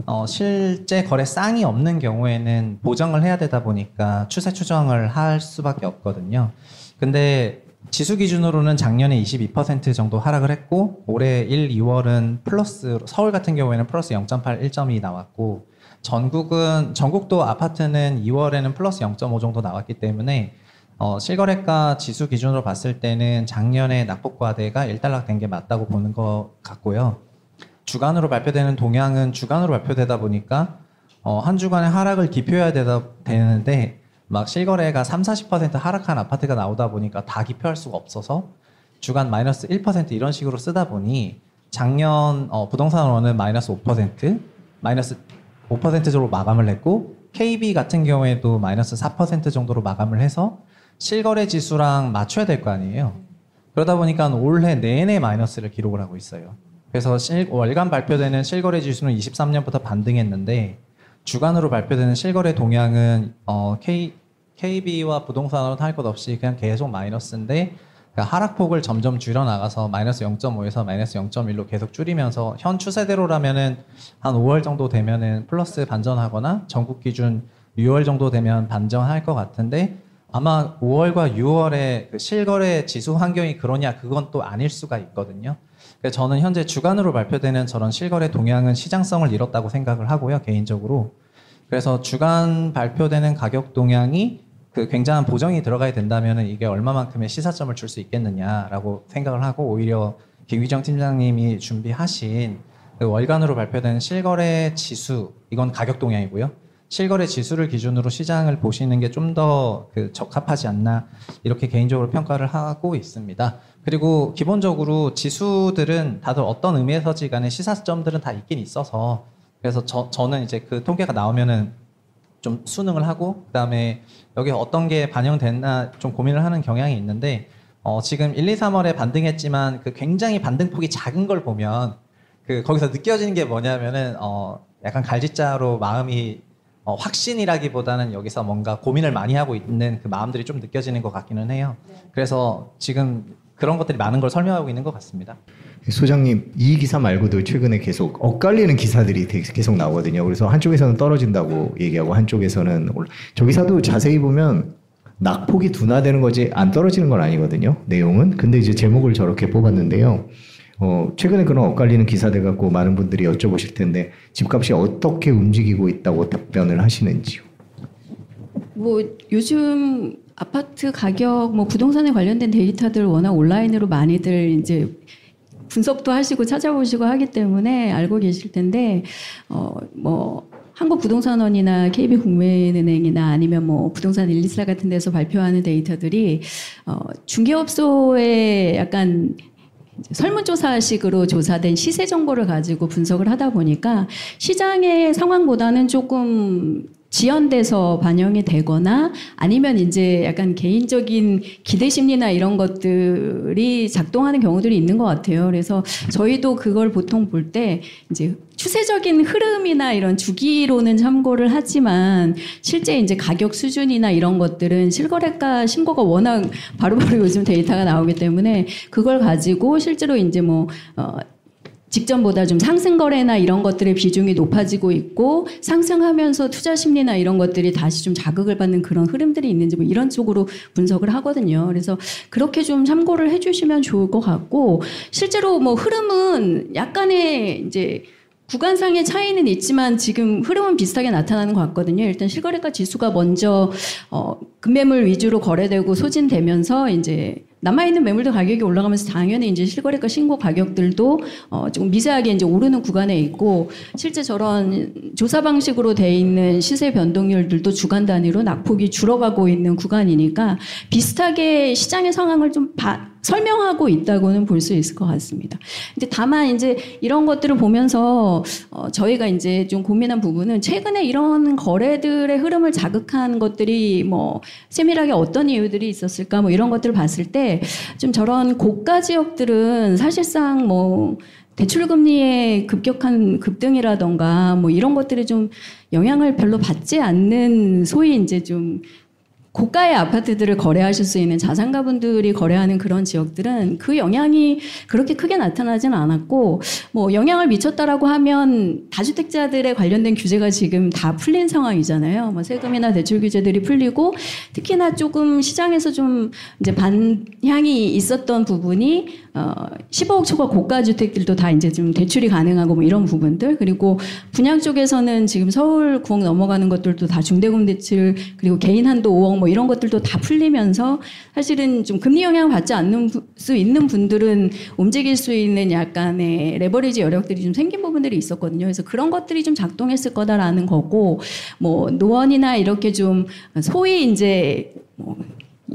어, 실제 거래 쌍이 없는 경우에는 보정을 해야 되다 보니까 추세 추정을 할 수밖에 없거든요. 근데 지수 기준으로는 작년에 22% 정도 하락을 했고 올해 1, 2월은 플러스 서울 같은 경우에는 플러스 0.8, 1.2 나왔고 전국은 전국도 아파트는 2월에는 플러스 0.5 정도 나왔기 때문에 어, 실거래가 지수 기준으로 봤을 때는 작년에 낙폭과대가 일단락된 게 맞다고 보는 것 같고요. 주간으로 발표되는 동향은 주간으로 발표되다 보니까 어, 한 주간의 하락을 기표해야 되다, 되는데 막 실거래가 3, 40% 하락한 아파트가 나오다 보니까 다 기표할 수가 없어서 주간 마이너스 1% 이런 식으로 쓰다 보니 작년 어, 부동산원은 마이너스 5% 마이너스 5%로 마감을 했고 KB 같은 경우에도 마이너스 4% 정도로 마감을 해서 실거래 지수랑 맞춰야 될 거 아니에요. 그러다 보니까 올해 내내 마이너스를 기록을 하고 있어요. 그래서 실, 월간 발표되는 실거래 지수는 23년부터 반등했는데 주간으로 발표되는 실거래 동향은 어, K, KB와 부동산으로 할것 없이 그냥 계속 마이너스인데 그러니까 하락폭을 점점 줄여나가서 마이너스 0.5에서 마이너스 0.1로 계속 줄이면서 현 추세대로라면은 한 5월 정도 되면은 플러스 반전하거나 전국 기준 6월 정도 되면 반전할 것 같은데 아마 5월과 6월에 그 실거래 지수 환경이 그러냐 그건 또 아닐 수가 있거든요. 그래서 저는 현재 주간으로 발표되는 저런 실거래 동향은 시장성을 잃었다고 생각을 하고요 개인적으로. 그래서 주간 발표되는 가격 동향이 그 굉장한 보정이 들어가야 된다면 이게 얼마만큼의 시사점을 줄 수 있겠느냐라고 생각을 하고 오히려 김기정 팀장님이 준비하신 그 월간으로 발표되는 실거래 지수 이건 가격 동향이고요. 실거래 지수를 기준으로 시장을 보시는 게 좀 더 그 적합하지 않나 이렇게 개인적으로 평가를 하고 있습니다. 그리고 기본적으로 지수들은 다들 어떤 의미에서지 간에 시사점들은 다 있긴 있어서 그래서 저, 저는 이제 그 통계가 나오면은 좀 수능을 하고 그다음에 여기 어떤 게 반영됐나 좀 고민을 하는 경향이 있는데 어, 지금 1, 2, 3월에 반등했지만 그 굉장히 반등폭이 작은 걸 보면 그 거기서 느껴지는 게 뭐냐면은 어, 약간 갈짓자로 마음이 어, 확신이라기보다는 여기서 뭔가 고민을 많이 하고 있는 그 마음들이 좀 느껴지는 것 같기는 해요. 그래서 지금 그런 것들이 많은 걸 설명하고 있는 것 같습니다. 소장님 이 기사 말고도 최근에 계속 엇갈리는 기사들이 계속 나오거든요. 그래서 한쪽에서는 떨어진다고 얘기하고 한쪽에서는 올- 저 기사도 자세히 보면 낙폭이 둔화되는 거지 안 떨어지는 건 아니거든요. 내용은 근데 이제 제목을 저렇게 뽑았는데요. 어, 최근에 그런 엇갈리는 기사들 갖고 많은 분들이 여쭤보실 텐데 집값이 어떻게 움직이고 있다고 답변을 하시는지요. 뭐 요즘 아파트 가격 뭐 부동산에 관련된 데이터들 워낙 온라인으로 많이들 이제 분석도 하시고 찾아보시고 하기 때문에 알고 계실 텐데 어뭐 한국부동산원이나 KB국민은행이나 아니면 뭐 부동산 124 같은 데서 발표하는 데이터들이 어 중개업소의 약간 설문조사식으로 조사된 시세 정보를 가지고 분석을 하다 보니까 시장의 상황보다는 조금 지연돼서 반영이 되거나 아니면 이제 약간 개인적인 기대 심리나 이런 것들이 작동하는 경우들이 있는 것 같아요. 그래서 저희도 그걸 보통 볼 때 이제 추세적인 흐름이나 이런 주기로는 참고를 하지만 실제 이제 가격 수준이나 이런 것들은 실거래가 신고가 워낙 바로바로 요즘 데이터가 나오기 때문에 그걸 가지고 실제로 이제 뭐 어, 직전보다 좀 상승 거래나 이런 것들의 비중이 높아지고 있고 상승하면서 투자 심리나 이런 것들이 다시 좀 자극을 받는 그런 흐름들이 있는지 뭐 이런 쪽으로 분석을 하거든요. 그래서 그렇게 좀 참고를 해주시면 좋을 것 같고 실제로 뭐 흐름은 약간의 이제 구간상의 차이는 있지만 지금 흐름은 비슷하게 나타나는 것 같거든요. 일단 실거래가 지수가 먼저 어, 금매물 위주로 거래되고 소진되면서 이제 남아있는 매물들 가격이 올라가면서 당연히 이제 실거래가 신고 가격들도 어, 조금 미세하게 이제 오르는 구간에 있고 실제 저런 조사 방식으로 돼 있는 시세 변동률들도 주간 단위로 낙폭이 줄어가고 있는 구간이니까 비슷하게 시장의 상황을 좀 봐, 설명하고 있다고는 볼 수 있을 것 같습니다. 근데 다만 이제 이런 것들을 보면서 어, 저희가 이제 좀 고민한 부분은 최근에 이런 거래들의 흐름을 자극한 것들이 뭐 세밀하게 어떤 이유들이 있었을까 뭐 이런 것들을 봤을 때 좀 저런 고가 지역들은 사실상 뭐 대출 금리의 급격한 급등이라던가 뭐 이런 것들이 좀 영향을 별로 받지 않는 소위 이제 좀 고가의 아파트들을 거래하실 수 있는 자산가분들이 거래하는 그런 지역들은 그 영향이 그렇게 크게 나타나지는 않았고 뭐 영향을 미쳤다라고 하면 다주택자들에 관련된 규제가 지금 다 풀린 상황이잖아요. 뭐 세금이나 대출 규제들이 풀리고 특히나 조금 시장에서 좀 이제 반향이 있었던 부분이 어 15억 초과 고가 주택들도 다 이제 좀 대출이 가능하고 뭐 이런 부분들 그리고 분양 쪽에서는 지금 서울 9억 넘어가는 것들도 다 중대금 대출 그리고 개인 한도 5억 뭐 이런 것들도 다 풀리면서 사실은 좀 금리 영향 받지 않는 부- 수 있는 분들은 움직일 수 있는 약간의 레버리지 여력들이 좀 생긴 부분들이 있었거든요. 그래서 그런 것들이 좀 작동했을 거다라는 거고 뭐 노원이나 이렇게 좀 소위 이제 뭐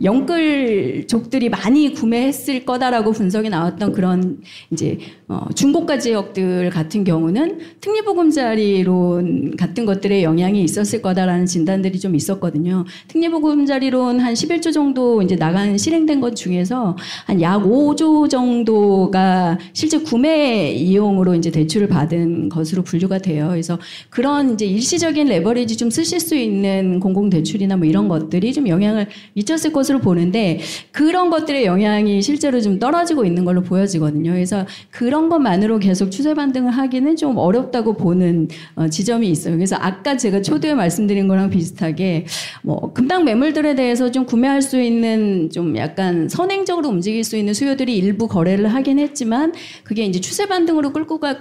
영끌족들이 많이 구매했을 거다라고 분석이 나왔던 그런 이제 어, 중고가 지역들 같은 경우는 특례보금자리론 같은 것들의 영향이 있었을 거다라는 진단들이 좀 있었거든요. 특례보금자리론 한 11조 정도 이제 나간 실행된 것 중에서 한 약 5조 정도가 실제 구매 이용으로 이제 대출을 받은 것으로 분류가 돼요. 그래서 그런 이제 일시적인 레버리지 좀 쓰실 수 있는 공공대출이나 뭐 이런 것들이 좀 영향을 미쳤을 것으로 보는데 그런 것들의 영향이 실제로 좀 떨어지고 있는 걸로 보여지거든요. 그래서 그런 것만으로 계속 추세 반등을 하기는 좀 어렵다고 보는 어, 지점이 있어요. 그래서 아까 제가 초두에 말씀드린 거랑 비슷하게 뭐 금당 매물들에 대해서 좀 구매할 수 있는 좀 약간 선행적으로 움직일 수 있는 수요들이 일부 거래를 하긴 했지만 그게 이제 추세 반등으로 끌고 갈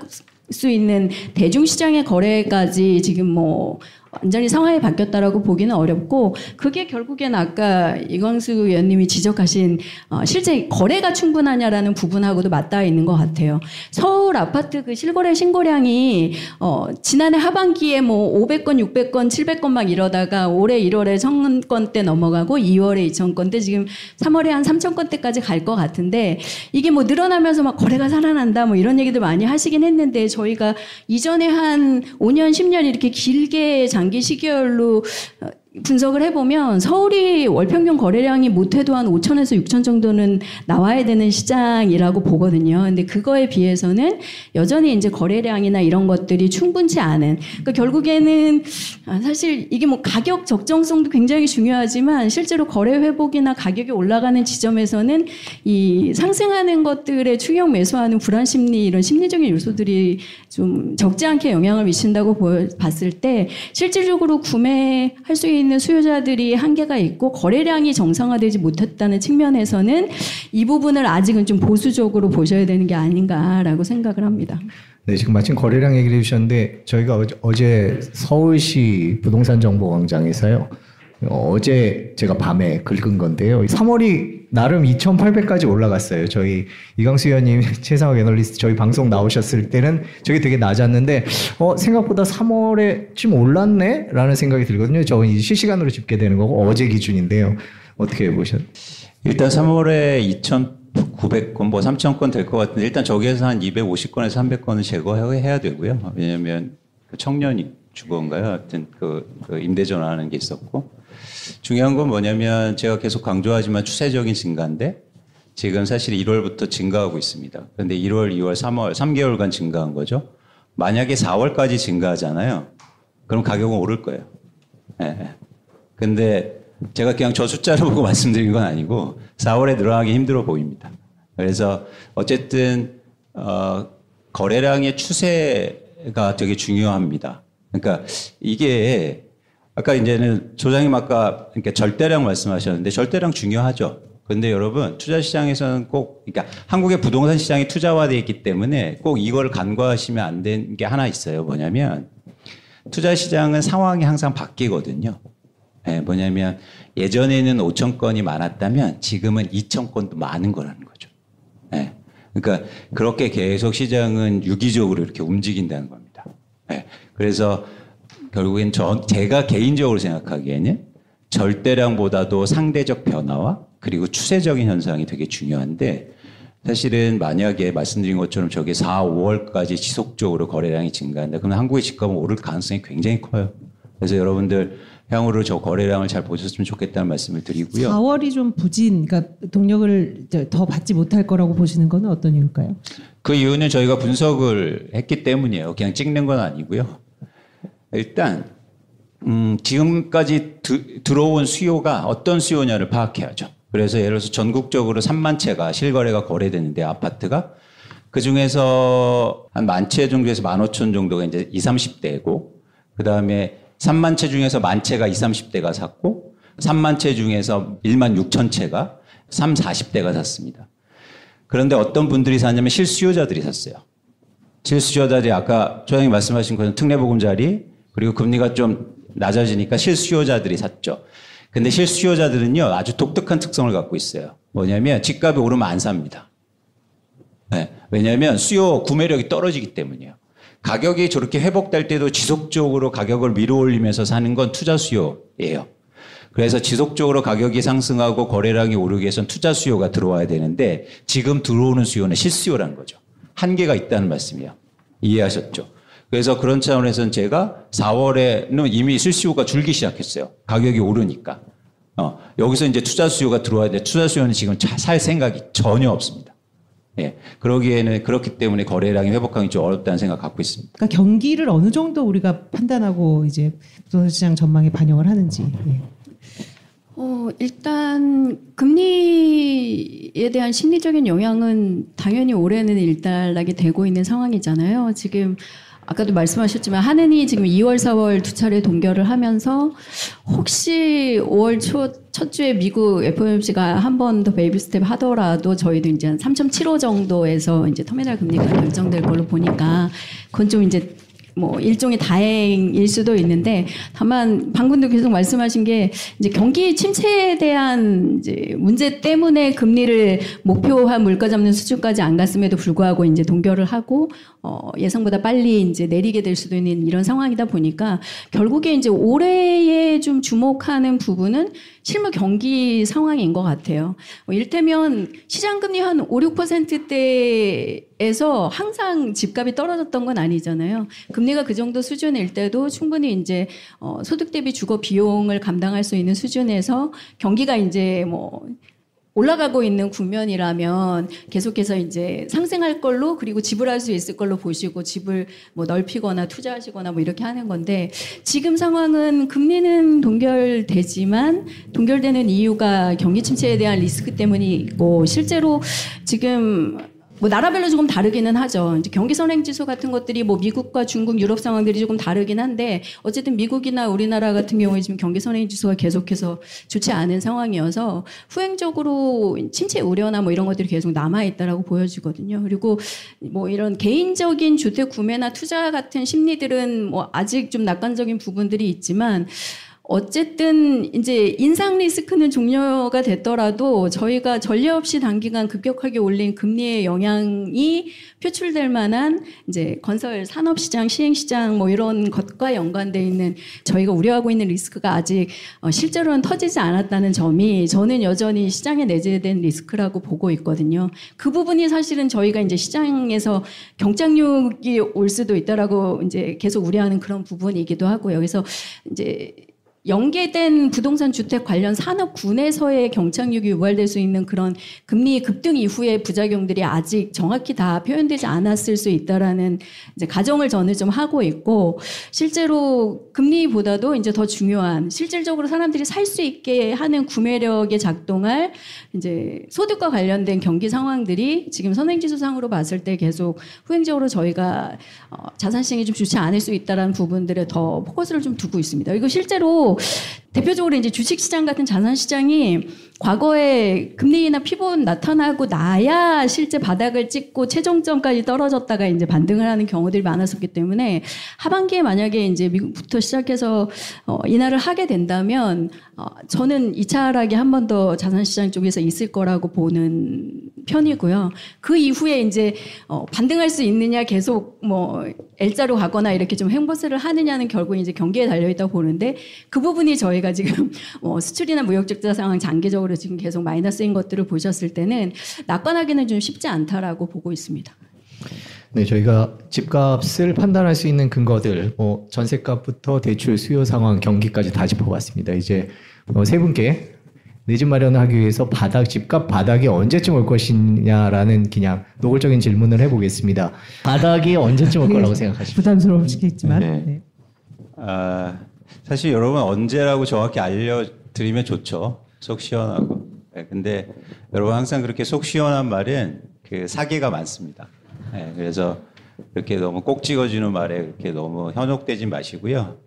수 있는 대중시장의 거래까지 지금 뭐 완전히 상황이 바뀌었다라고 보기는 어렵고 그게 결국엔 아까 이광수 의원님이 지적하신 어, 실제 거래가 충분하냐라는 부분하고도 맞닿아 있는 것 같아요. 서울 아파트 그 실거래 신고량이 어, 지난해 하반기에 뭐 500건, 600건, 700건 막 이러다가 올해 1월에 1000건 대 넘어가고 2월에 2000건 대 지금 3월에 한 3000건 대까지 갈 것 같은데 이게 뭐 늘어나면서 막 거래가 살아난다 뭐 이런 얘기들 많이 하시긴 했는데 저희가 이전에 한 5년, 10년 이렇게 길게 장기 시계열로 어, 분석을 해보면 서울이 월평균 거래량이 못해도 한 5천에서 6천 정도는 나와야 되는 시장이라고 보거든요. 근데 그거에 비해서는 여전히 이제 거래량이나 이런 것들이 충분치 않은. 그러니까 결국에는 아, 사실 이게 뭐 가격 적정성도 굉장히 중요하지만 실제로 거래 회복이나 가격이 올라가는 지점에서는 이 상승하는 것들에 충격 매수하는 불안 심리 이런 심리적인 요소들이 좀 적지 않게 영향을 미친다고 보- 봤을 때 실질적으로 구매할 수 있는 수요자들이 한계가 있고 거래량이 정상화되지 못했다는 측면에서는 이 부분을 아직은 좀 보수적으로 보셔야 되는 게 아닌가라고 생각을 합니다. 네, 지금 마침 거래량 얘기를 해주셨는데 저희가 어제, 서울시 부동산 정보광장에서요. 어제 제가 밤에 긁은 건데요. 3월이 나름 2,800까지 올라갔어요. 저희 이광수 의원님, 최상욱 애널리스트 저희 방송 나오셨을 때는 저게 되게 낮았는데 어, 생각보다 3월에 좀 올랐네? 라는 생각이 들거든요. 저건 이제 실시간으로 집계되는 거고 어제 기준인데요. 어떻게 보셨? 일단 3월에 2,900건, 뭐 3,000건 될 것 같은데 일단 저기에서 한 250건에서 300건은 제거해야 되고요. 왜냐하면 그 청년이 주거인가요? 하여튼 그, 그 임대 전환하는 게 있었고 중요한 건 뭐냐면 제가 계속 강조하지만 추세적인 증가인데 지금 사실 1월부터 증가하고 있습니다. 그런데 1월, 2월, 3월 3개월간 증가한 거죠. 만약에 4월까지 증가하잖아요. 그럼 가격은 오를 거예요. 예, 예. 근데 제가 그냥 저 숫자를 보고 말씀드린 건 아니고 4월에 늘어나기 힘들어 보입니다. 그래서 어쨌든 어, 거래량의 추세가 되게 중요합니다. 그러니까 이게 아까 이제는 조장님 아까 그러니까 절대량 말씀하셨는데 절대량 중요하죠. 근데 여러분 투자 시장에서는 꼭 그러니까 한국의 부동산 시장이 투자화돼 있기 때문에 꼭 이걸 간과하시면 안 되는 게 하나 있어요. 뭐냐면 투자 시장은 상황이 항상 바뀌거든요. 예, 뭐냐면 예전에는 5천 건이 많았다면 지금은 2천 건도 많은 거라는 거죠. 예. 그러니까 그렇게 계속 시장은 유기적으로 이렇게 움직인다는 겁니다. 예. 그래서 결국엔 저 제가 개인적으로 생각하기에는 절대량보다도 상대적 변화와 그리고 추세적인 현상이 되게 중요한데 사실은 만약에 말씀드린 것처럼 저게 4, 5월까지 지속적으로 거래량이 증가한다. 그러면 한국의 집값은 오를 가능성이 굉장히 커요. 그래서 여러분들 향후로 저 거래량을 잘 보셨으면 좋겠다는 말씀을 드리고요. 4월이 좀 부진, 그러니까 동력을 더 받지 못할 거라고 보시는 건 어떤 이유일까요? 그 이유는 저희가 분석을 했기 때문이에요. 그냥 찍는 건 아니고요. 일단 음, 지금까지 드- 들어온 수요가 어떤 수요냐를 파악해야죠. 그래서 예를 들어서 전국적으로 3만 채가 실거래가 거래되는데 아파트가 그 중에서 한 만 채 정도에서 만 오천 정도가 이제 20, 30대고 그 다음에 3만 채 중에서 만 채가 20, 30대가 샀고 3만 채 중에서 1만 6천 채가 3, 40대가 샀습니다. 그런데 어떤 분들이 샀냐면 실수요자들이 샀어요. 실수요자들이 아까 조장님 말씀하신 것은 특례보금자리 그리고 금리가 좀 낮아지니까 실수요자들이 샀죠. 근데 실수요자들은요 아주 독특한 특성을 갖고 있어요. 뭐냐면 집값이 오르면 안 삽니다. 네, 왜냐하면 수요 구매력이 떨어지기 때문이에요. 가격이 저렇게 회복될 때도 지속적으로 가격을 밀어 올리면서 사는 건 투자 수요예요. 그래서 지속적으로 가격이 상승하고 거래량이 오르기 위해선 투자 수요가 들어와야 되는데 지금 들어오는 수요는 실수요라는 거죠. 한계가 있다는 말씀이에요. 이해하셨죠? 그래서 그런 차원에서는 제가 4월에는 이미 실수요가 줄기 시작했어요. 가격이 오르니까. 어, 여기서 이제 투자 수요가 들어와야 돼. 투자 수요는 지금 차- 살 생각이 전혀 없습니다. 예. 그러기에는 그렇기 때문에 거래량이 회복하기 좀 어렵다는 생각 갖고 있습니다. 그러니까 경기를 어느 정도 우리가 판단하고 이제 부동산 시장 전망에 반영을 하는지. 예. 어, 일단 금리에 대한 심리적인 영향은 당연히 올해는 일단락이 되고 있는 상황이잖아요. 지금 아까도 말씀하셨지만 한은이 지금 2월, 4월 두 차례 동결을 하면서 혹시 5월 초 첫 주에 미국 FOMC가 한 번 더 베이비 스텝 하더라도 저희도 이제 한 3.75 정도에서 이제 터미널 금리가 결정될 걸로 보니까 그건 좀 이제 뭐 일종의 다행일 수도 있는데 다만 방금도 계속 말씀하신 게 이제 경기 침체에 대한 이제 문제 때문에 금리를 목표한 물가 잡는 수준까지 안 갔음에도 불구하고 이제 동결을 하고 어 예상보다 빨리 이제 내리게 될 수도 있는 이런 상황이다 보니까 결국에 이제 올해에 좀 주목하는 부분은 실물 경기 상황인 것 같아요. 뭐 일테면 시장금리 한 5, 6%대에서 항상 집값이 떨어졌던 건 아니잖아요. 금리가 그 정도 수준일 때도 충분히 이제 어, 소득 대비 주거 비용을 감당할 수 있는 수준에서 경기가 이제 뭐 올라가고 있는 국면이라면 계속해서 이제 상승할 걸로 그리고 지불할 수 있을 걸로 보시고 집을 뭐 넓히거나 투자하시거나 뭐 이렇게 하는 건데 지금 상황은 금리는 동결되지만 동결되는 이유가 경기 침체에 대한 리스크 때문이 있고 실제로 지금 뭐 나라별로 조금 다르기는 하죠. 이제 경기 선행 지수 같은 것들이 뭐 미국과 중국, 유럽 상황들이 조금 다르긴 한데 어쨌든 미국이나 우리나라 같은 경우에 지금 경기 선행 지수가 계속해서 좋지 않은 상황이어서 후행적으로 침체 우려나 뭐 이런 것들이 계속 남아 있다라고 보여지거든요. 그리고 뭐 이런 개인적인 주택 구매나 투자 같은 심리들은 뭐 아직 좀 낙관적인 부분들이 있지만 어쨌든 이제 인상 리스크는 종료가 됐더라도 저희가 전례 없이 단기간 급격하게 올린 금리의 영향이 표출될 만한 이제 건설 산업 시장, 시행 시장 뭐 이런 것과 연관돼 있는 저희가 우려하고 있는 리스크가 아직 어 실제로는 터지지 않았다는 점이 저는 여전히 시장에 내재된 리스크라고 보고 있거든요. 그 부분이 사실은 저희가 이제 시장에서 경착륙이 올 수도 있다라고 이제 계속 우려하는 그런 부분이기도 하고요. 그래서 이제 연계된 부동산 주택 관련 산업군에서의 경착륙이 유발될 수 있는 그런 금리 급등 이후의 부작용들이 아직 정확히 다 표현되지 않았을 수 있다라는 이제 가정을 저는 좀 하고 있고 실제로 금리보다도 이제 더 중요한 실질적으로 사람들이 살 수 있게 하는 구매력에 작동할 이제 소득과 관련된 경기 상황들이 지금 선행지수상으로 봤을 때 계속 후행적으로 저희가 어, 자산 시장이 좀 좋지 않을 수 있다라는 부분들에 더 포커스를 좀 두고 있습니다. 이거 실제로 대표적으로 이제 주식시장 같은 자산시장이 과거에 금리나 피본 나타나고 나야 실제 바닥을 찍고 최종점까지 떨어졌다가 이제 반등을 하는 경우들이 많았었기 때문에 하반기에 만약에 이제 미국부터 시작해서 어, 인하를 하게 된다면 어, 저는 2차 하락이 한 번 더 자산시장 쪽에서 있을 거라고 보는 편이고요. 그 이후에 이제 어, 반등할 수 있느냐 계속 뭐 L자로 가거나 이렇게 좀 행보세를 하느냐는 결국 이제 경기에 달려 있다고 보는데 그 부분이 저희가 지금 뭐 수출이나 무역적자 상황 장기적으로 지금 계속 마이너스인 것들을 보셨을 때는 낙관하기는 좀 쉽지 않다라고 보고 있습니다. 네, 저희가 집값을 판단할 수 있는 근거들, 뭐 전세값부터 대출 수요 상황, 경기까지 다 짚어봤습니다. 이제 어, 세 분께 내 집 마련하기 위해서 바닥 집값 바닥이 언제쯤 올 것이냐라는 그냥 노골적인 질문을 해보겠습니다. 바닥이 언제쯤 올 거라고 생각하십니까? 부담스러우시겠지만 네. 네. 아, 사실 여러분 언제라고 정확히 알려드리면 좋죠. 속 시원하고. 네, 근데 여러분 항상 그렇게 속 시원한 말은 그 사기가 많습니다. 네, 그래서 이렇게 너무 꼭 찍어주는 말에 그렇게 너무 현혹되지 마시고요.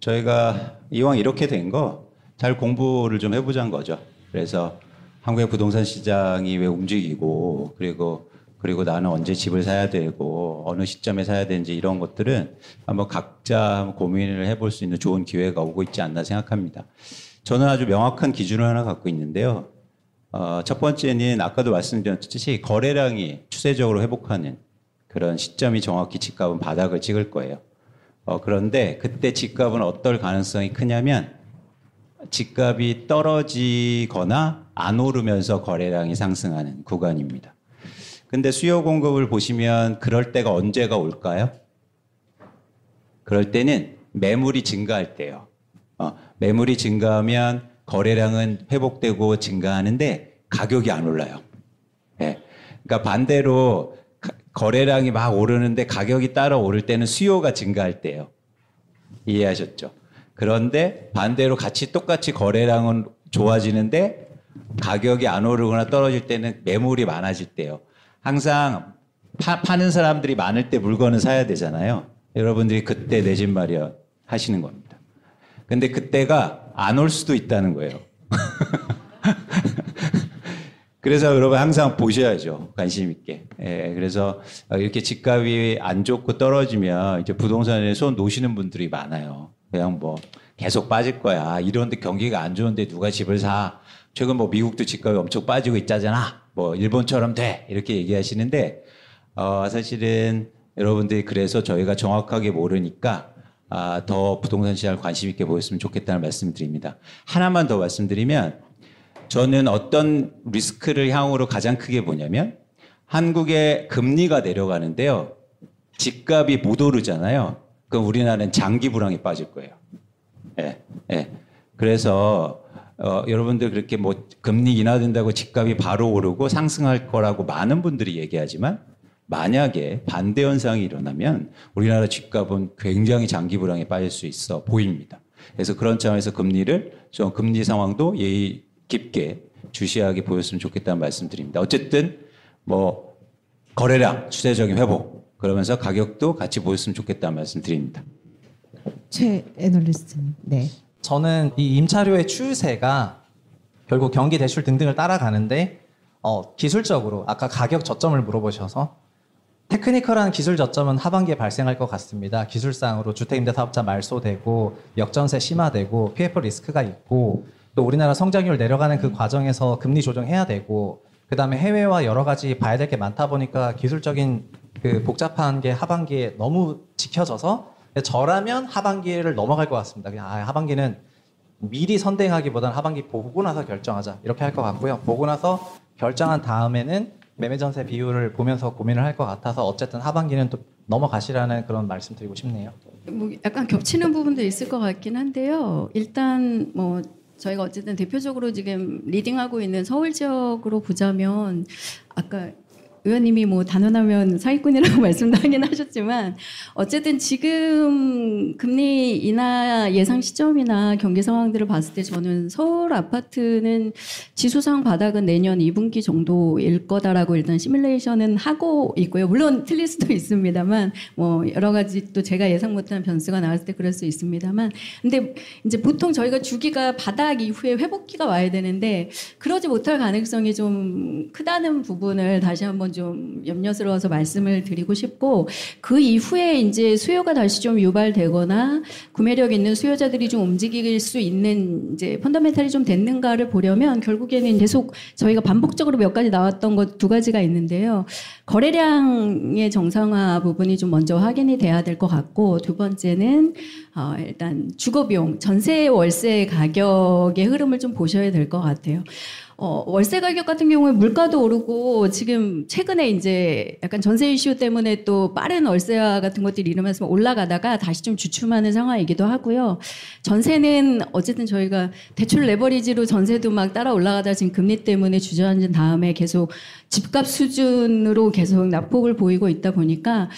저희가 이왕 이렇게 된 거 잘 공부를 좀 해보자는 거죠. 그래서 한국의 부동산 시장이 왜 움직이고 그리고 그리고 나는 언제 집을 사야 되고 어느 시점에 사야 되는지 이런 것들은 한번 각자 고민을 해볼 수 있는 좋은 기회가 오고 있지 않나 생각합니다. 저는 아주 명확한 기준을 하나 갖고 있는데요. 어, 첫 번째는 아까도 말씀드렸듯이 거래량이 추세적으로 회복하는 그런 시점이 정확히 집값은 바닥을 찍을 거예요. 어, 그런데 그때 집값은 어떨 가능성이 크냐면 집값이 떨어지거나 안 오르면서 거래량이 상승하는 구간입니다. 근데 수요 공급을 보시면 그럴 때가 언제가 올까요? 그럴 때는 매물이 증가할 때요. 어, 매물이 증가하면 거래량은 회복되고 증가하는데 가격이 안 올라요. 예. 그러니까 반대로 가- 거래량이 막 오르는데 가격이 따라 오를 때는 수요가 증가할 때요. 이해하셨죠? 그런데 반대로 같이 똑같이 거래량은 좋아지는데 가격이 안 오르거나 떨어질 때는 매물이 많아질 때요. 항상 파, 파는 사람들이 많을 때 물건을 사야 되잖아요. 여러분들이 그때 내 집 마련 하시는 겁니다. 근데 그때가 안 올 수도 있다는 거예요. 그래서 여러분 항상 보셔야죠. 관심 있게. 예, 그래서 이렇게 집값이 안 좋고 떨어지면 이제 부동산에 손 놓으시는 분들이 많아요. 그냥 뭐 계속 빠질 거야. 이런데 경기가 안 좋은데 누가 집을 사? 최근 뭐 미국도 집값이 엄청 빠지고 있자잖아. 뭐 일본처럼 돼. 이렇게 얘기하시는데 어, 사실은 여러분들이 그래서 저희가 정확하게 모르니까 아, 더 부동산 시장을 관심 있게 보였으면 좋겠다는 말씀을 드립니다. 하나만 더 말씀드리면 저는 어떤 리스크를 향후로 가장 크게 보냐면 한국의 금리가 내려가는데요. 집값이 못 오르잖아요. 그럼 우리나라는 장기 불황에 빠질 거예요. 예, 예. 그래서 어, 여러분들 그렇게 뭐 금리 인하된다고 집값이 바로 오르고 상승할 거라고 많은 분들이 얘기하지만 만약에 반대 현상이 일어나면 우리나라 집값은 굉장히 장기 불황에 빠질 수 있어 보입니다. 그래서 그런 차원에서 금리를 좀 금리 상황도 예의 깊게 주시하게 보였으면 좋겠다는 말씀드립니다. 어쨌든 뭐 거래량 추세적인 회복 그러면서 가격도 같이 보였으면 좋겠다는 말씀 드립니다. 최 애널리스트님. 네. 저는 이 임차료의 추세가 결국 경기 대출 등등을 따라가는데 어, 기술적으로 아까 가격 저점을 물어보셔서 테크니컬한 기술 저점은 하반기에 발생할 것 같습니다. 기술상으로 주택임대사업자 말소되고 역전세 심화되고 PF 리스크가 있고 또 우리나라 성장률 내려가는 그 과정에서 금리 조정해야 되고 그 다음에 해외와 여러 가지 봐야 될 게 많다 보니까 기술적인 그 복잡한 게 하반기에 너무 지켜져서 저라면 하반기를 넘어갈 것 같습니다. 그냥 아, 하반기는 미리 선대하기보다는 하반기 보고 나서 결정하자 이렇게 할 것 같고요. 보고 나서 결정한 다음에는 매매 전세 비율을 보면서 고민을 할 것 같아서 어쨌든 하반기는 또 넘어가시라는 그런 말씀 드리고 싶네요. 뭐 약간 겹치는 부분도 있을 것 같긴 한데요. 일단 뭐 저희가 어쨌든 대표적으로 지금 리딩하고 있는 서울 지역으로 보자면 아까 의원님이 뭐 단언하면 사기꾼이라고 말씀도 하긴 하셨지만 어쨌든 지금 금리 인하 예상 시점이나 경기 상황들을 봤을 때 저는 서울 아파트는 지수상 바닥은 내년 2분기 정도일 거다라고 일단 시뮬레이션은 하고 있고요. 물론 틀릴 수도 있습니다만 뭐 여러 가지 또 제가 예상 못한 변수가 나왔을 때 그럴 수 있습니다만 근데 이제 보통 저희가 주기가 바닥 이후에 회복기가 와야 되는데 그러지 못할 가능성이 좀 크다는 부분을 다시 한번 좀 염려스러워서 말씀을 드리고 싶고 그 이후에 이제 수요가 다시 좀 유발되거나 구매력 있는 수요자들이 좀 움직일 수 있는 이제 펀더멘탈이 좀 됐는가를 보려면 결국에는 계속 저희가 반복적으로 몇 가지 나왔던 것 두 가지가 있는데요. 거래량의 정상화 부분이 좀 먼저 확인이 돼야 될 것 같고 두 번째는 어, 일단 주거 비용 전세 월세 가격의 흐름을 좀 보셔야 될 것 같아요. 어, 월세 가격 같은 경우에 물가도 오르고 지금 최근에 이제 약간 전세 이슈 때문에 또 빠른 월세화 같은 것들이 일어나면서 올라가다가 다시 좀 주춤하는 상황이기도 하고요. 전세는 어쨌든 저희가 대출 레버리지로 전세도 막 따라 올라가다 지금 금리 때문에 주저앉은 다음에 계속 집값 수준으로 계속 낙폭을 보이고 있다 보니까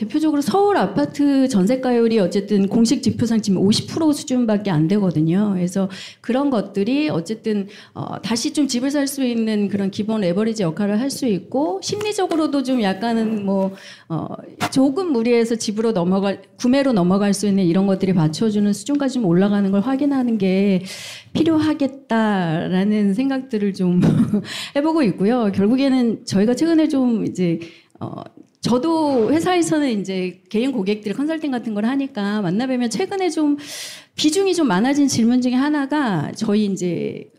대표적으로 서울 아파트 전세가율이 어쨌든 공식 지표상 지금 50% 수준밖에 안 되거든요. 그래서 그런 것들이 어쨌든 어, 다시 좀 집을 살 수 있는 그런 기본 레버리지 역할을 할 수 있고 심리적으로도 좀 약간은 뭐 어, 조금 무리해서 집으로 넘어갈 구매로 넘어갈 수 있는 이런 것들이 받쳐주는 수준까지 좀 올라가는 걸 확인하는 게 필요하겠다라는 생각들을 좀 해보고 있고요. 결국에는 저희가 최근에 좀 이제 어, 저도 회사에서는 이제 개인 고객들 컨설팅 같은 걸 하니까 만나뵈면 최근에 좀 비중이 좀 많아진 질문 중에 하나가 저희 이제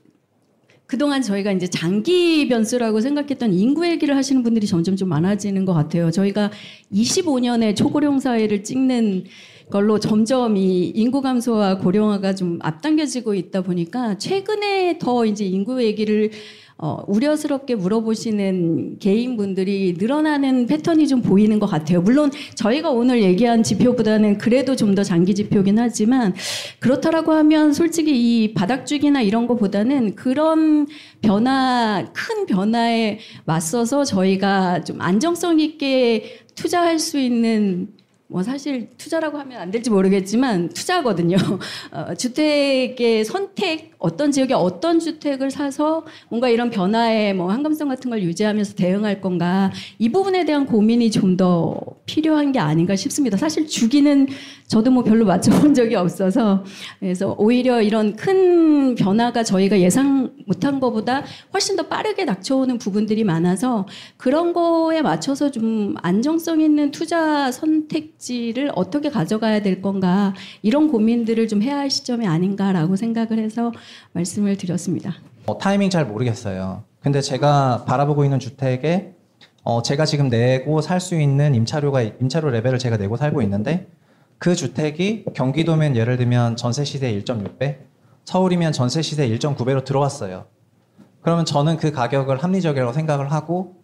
그동안 저희가 이제 장기 변수라고 생각했던 인구 얘기를 하시는 분들이 점점 좀 많아지는 것 같아요. 저희가 25년의 초고령 사회를 찍는 걸로 점점 이 인구 감소와 고령화가 좀 앞당겨지고 있다 보니까 최근에 더 이제 인구 얘기를 어, 우려스럽게 물어보시는 개인분들이 늘어나는 패턴이 좀 보이는 것 같아요. 물론 저희가 오늘 얘기한 지표보다는 그래도 좀 더 장기 지표긴 하지만 그렇다라고 하면 솔직히 이 바닥주기나 이런 거보다는 그런 변화, 큰 변화에 맞서서 저희가 좀 안정성 있게 투자할 수 있는 뭐 사실 투자라고 하면 안 될지 모르겠지만 투자거든요. 어, 주택의 선택 어떤 지역에 어떤 주택을 사서 뭔가 이런 변화에 뭐 한감성 같은 걸 유지하면서 대응할 건가 이 부분에 대한 고민이 좀 더 필요한 게 아닌가 싶습니다. 사실 주기는 저도 뭐 별로 맞춰본 적이 없어서 그래서 오히려 이런 큰 변화가 저희가 예상 못한 것보다 훨씬 더 빠르게 닥쳐오는 부분들이 많아서 그런 거에 맞춰서 좀 안정성 있는 투자 선택지를 어떻게 가져가야 될 건가 이런 고민들을 좀 해야 할 시점이 아닌가라고 생각을 해서 말씀을 드렸습니다. 어, 타이밍 잘 모르겠어요. 근데 제가 바라보고 있는 주택에 어, 제가 지금 내고 살 수 있는 임차료가 임차료 레벨을 제가 내고 살고 있는데 그 주택이 경기도면 예를 들면 전세 시세 1.6배, 서울이면 전세 시세 1.9배로 들어왔어요. 그러면 저는 그 가격을 합리적이라고 생각을 하고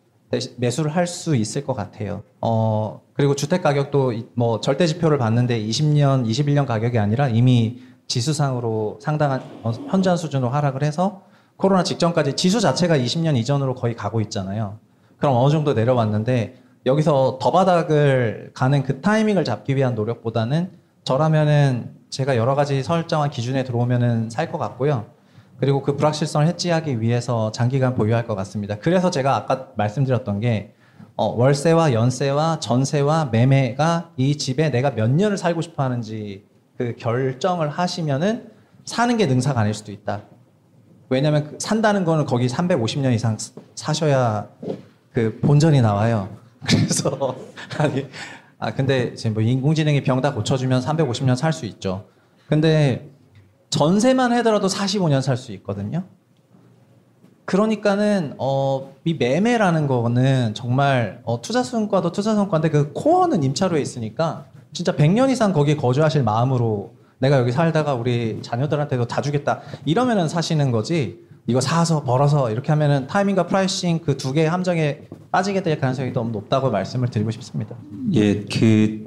매수를 할 수 있을 것 같아요. 어, 그리고 주택 가격도 이- 뭐 절대 지표를 봤는데 20년, 21년 가격이 아니라 이미 지수상으로 상당한 어, 현저한 수준으로 하락을 해서 코로나 직전까지 지수 자체가 20년 이전으로 거의 가고 있잖아요. 그럼 어느 정도 내려왔는데 여기서 더 바닥을 가는 그 타이밍을 잡기 위한 노력보다는 저라면은 제가 여러 가지 설정한 기준에 들어오면은 살 것 같고요. 그리고 그 불확실성을 해지하기 위해서 장기간 보유할 것 같습니다. 그래서 제가 아까 말씀드렸던 게 어, 월세와 연세와 전세와 매매가 이 집에 내가 몇 년을 살고 싶어 하는지 그 결정을 하시면은 사는 게 능사가 아닐 수도 있다. 왜냐면 그 산다는 거는 거기 350년 이상 사- 사셔야 그 본전이 나와요. 그래서 아니 아 근데 지금 뭐 인공지능이 병 다 고쳐주면 350년 살 수 있죠. 근데 전세만 하더라도 45년 살 수 있거든요. 그러니까는 어, 이 매매라는 거는 정말 어, 투자 성과도 투자 성과인데 그 코어는 임차로에 있으니까 진짜 100년 이상 거기에 거주하실 마음으로 내가 여기 살다가 우리 자녀들한테도 다 주겠다 이러면은 사시는 거지 이거 사서 벌어서 이렇게 하면은 타이밍과 pricing 그 두 개의 함정에 빠지게 될 가능성이 너무 높다고 말씀을 드리고 싶습니다. 예, 그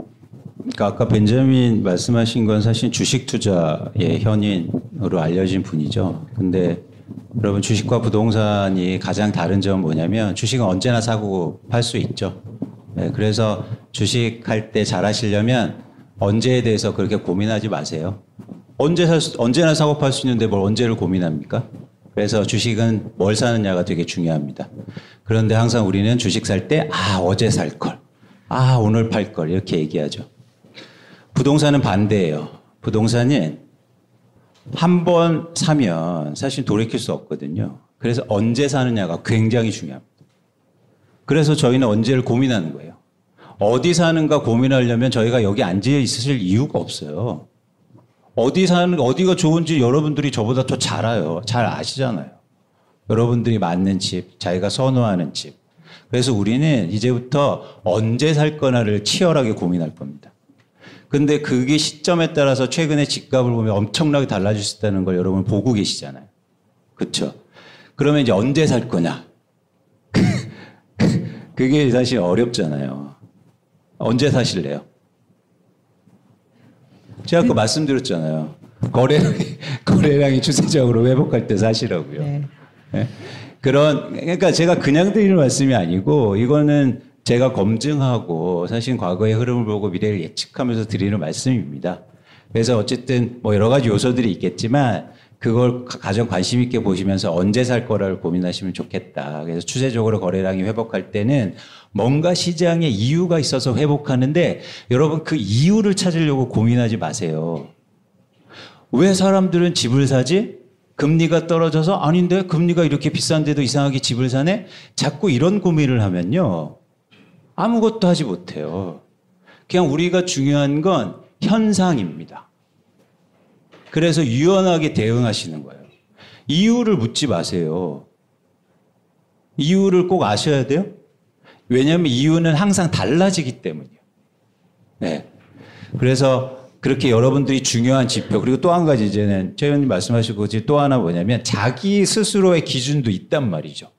그러니까 아까 벤자민 말씀하신 건 사실 주식 투자의 현인으로 알려진 분이죠. 근데 여러분 주식과 부동산이 가장 다른 점은 뭐냐면 주식은 언제나 사고 팔 수 있죠. 네, 그래서 주식 할 때 잘하시려면 언제에 대해서 그렇게 고민하지 마세요. 언제 살 수, 언제나 사고 팔 수 있는데 뭘 언제를 고민합니까? 그래서 주식은 뭘 사느냐가 되게 중요합니다. 그런데 항상 우리는 주식 살 때, 아, 어제 살 걸. 아, 오늘 팔 걸. 이렇게 얘기하죠. 부동산은 반대예요. 부동산은 한 번 사면 사실 돌이킬 수 없거든요. 그래서 언제 사느냐가 굉장히 중요합니다. 그래서 저희는 언제를 고민하는 거예요. 어디 사는가 고민하려면 저희가 여기 앉아 있으실 이유가 없어요. 어디 사는 어디가 좋은지 여러분들이 저보다 더 잘 알아요. 잘 아시잖아요. 여러분들이 맞는 집, 자기가 선호하는 집. 그래서 우리는 이제부터 언제 살 거나를 치열하게 고민할 겁니다. 근데 그게 시점에 따라서 최근에 집값을 보면 엄청나게 달라질 수 있다는 걸 여러분 보고 계시잖아요. 그렇죠? 그러면 이제 언제 살 거냐? 그게 사실 어렵잖아요. 언제 사실래요? 제가 아까 말씀드렸잖아요. 거래량이, 거래량이 추세적으로 회복할 때 사시라고요. 네. 예? 그런 그러니까 제가 그냥 드리는 말씀이 아니고 이거는 제가 검증하고 사실 과거의 흐름을 보고 미래를 예측하면서 드리는 말씀입니다. 그래서 어쨌든 뭐 여러 가지 요소들이 있겠지만 그걸 가- 가장 관심 있게 보시면서 언제 살 거를 고민하시면 좋겠다. 그래서 추세적으로 거래량이 회복할 때는 뭔가 시장에 이유가 있어서 회복하는데 여러분 그 이유를 찾으려고 고민하지 마세요. 왜 사람들은 집을 사지? 금리가 떨어져서 아닌데 금리가 이렇게 비싼데도 이상하게 집을 사네? 자꾸 이런 고민을 하면요. 아무것도 하지 못해요. 그냥 우리가 중요한 건 현상입니다. 그래서 유연하게 대응하시는 거예요. 이유를 묻지 마세요. 이유를 꼭 아셔야 돼요. 왜냐하면 이유는 항상 달라지기 때문이에요. 네. 그래서 그렇게 여러분들이 중요한 지표 그리고 또 한 가지 이제는 최 의원님 말씀하시고 또 하나 뭐냐면 자기 스스로의 기준도 있단 말이죠.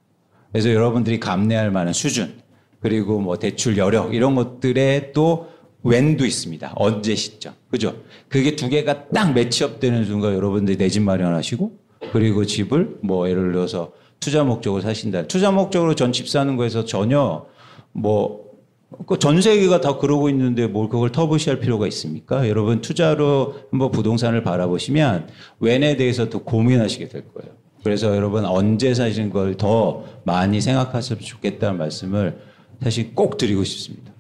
그래서 여러분들이 감내할 만한 수준 그리고 뭐 대출 여력 이런 것들에 또 웬도 있습니다. 언제 시점. 그죠? 그게 두 개가 딱 매치업 되는 순간 여러분들이 내 집 마련하시고 그리고 집을 뭐 예를 들어서 투자 목적으로 사신다. 투자 목적으로 전 집 사는 거에서 전혀 뭐그전 세계가 다 그러고 있는데 뭘 그걸 터부시할 필요가 있습니까? 여러분 투자로 한번 부동산을 바라보시면 웬에 대해서 더 고민하시게 될 거예요. 그래서 여러분 언제 사시는 걸 더 많이 생각하셨으면 좋겠다는 말씀을 사실 꼭 드리고 싶습니다.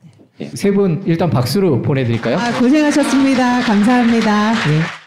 예. 세분 일단 박수로 보내드릴까요? 아, 고생하셨습니다. 감사합니다. 예.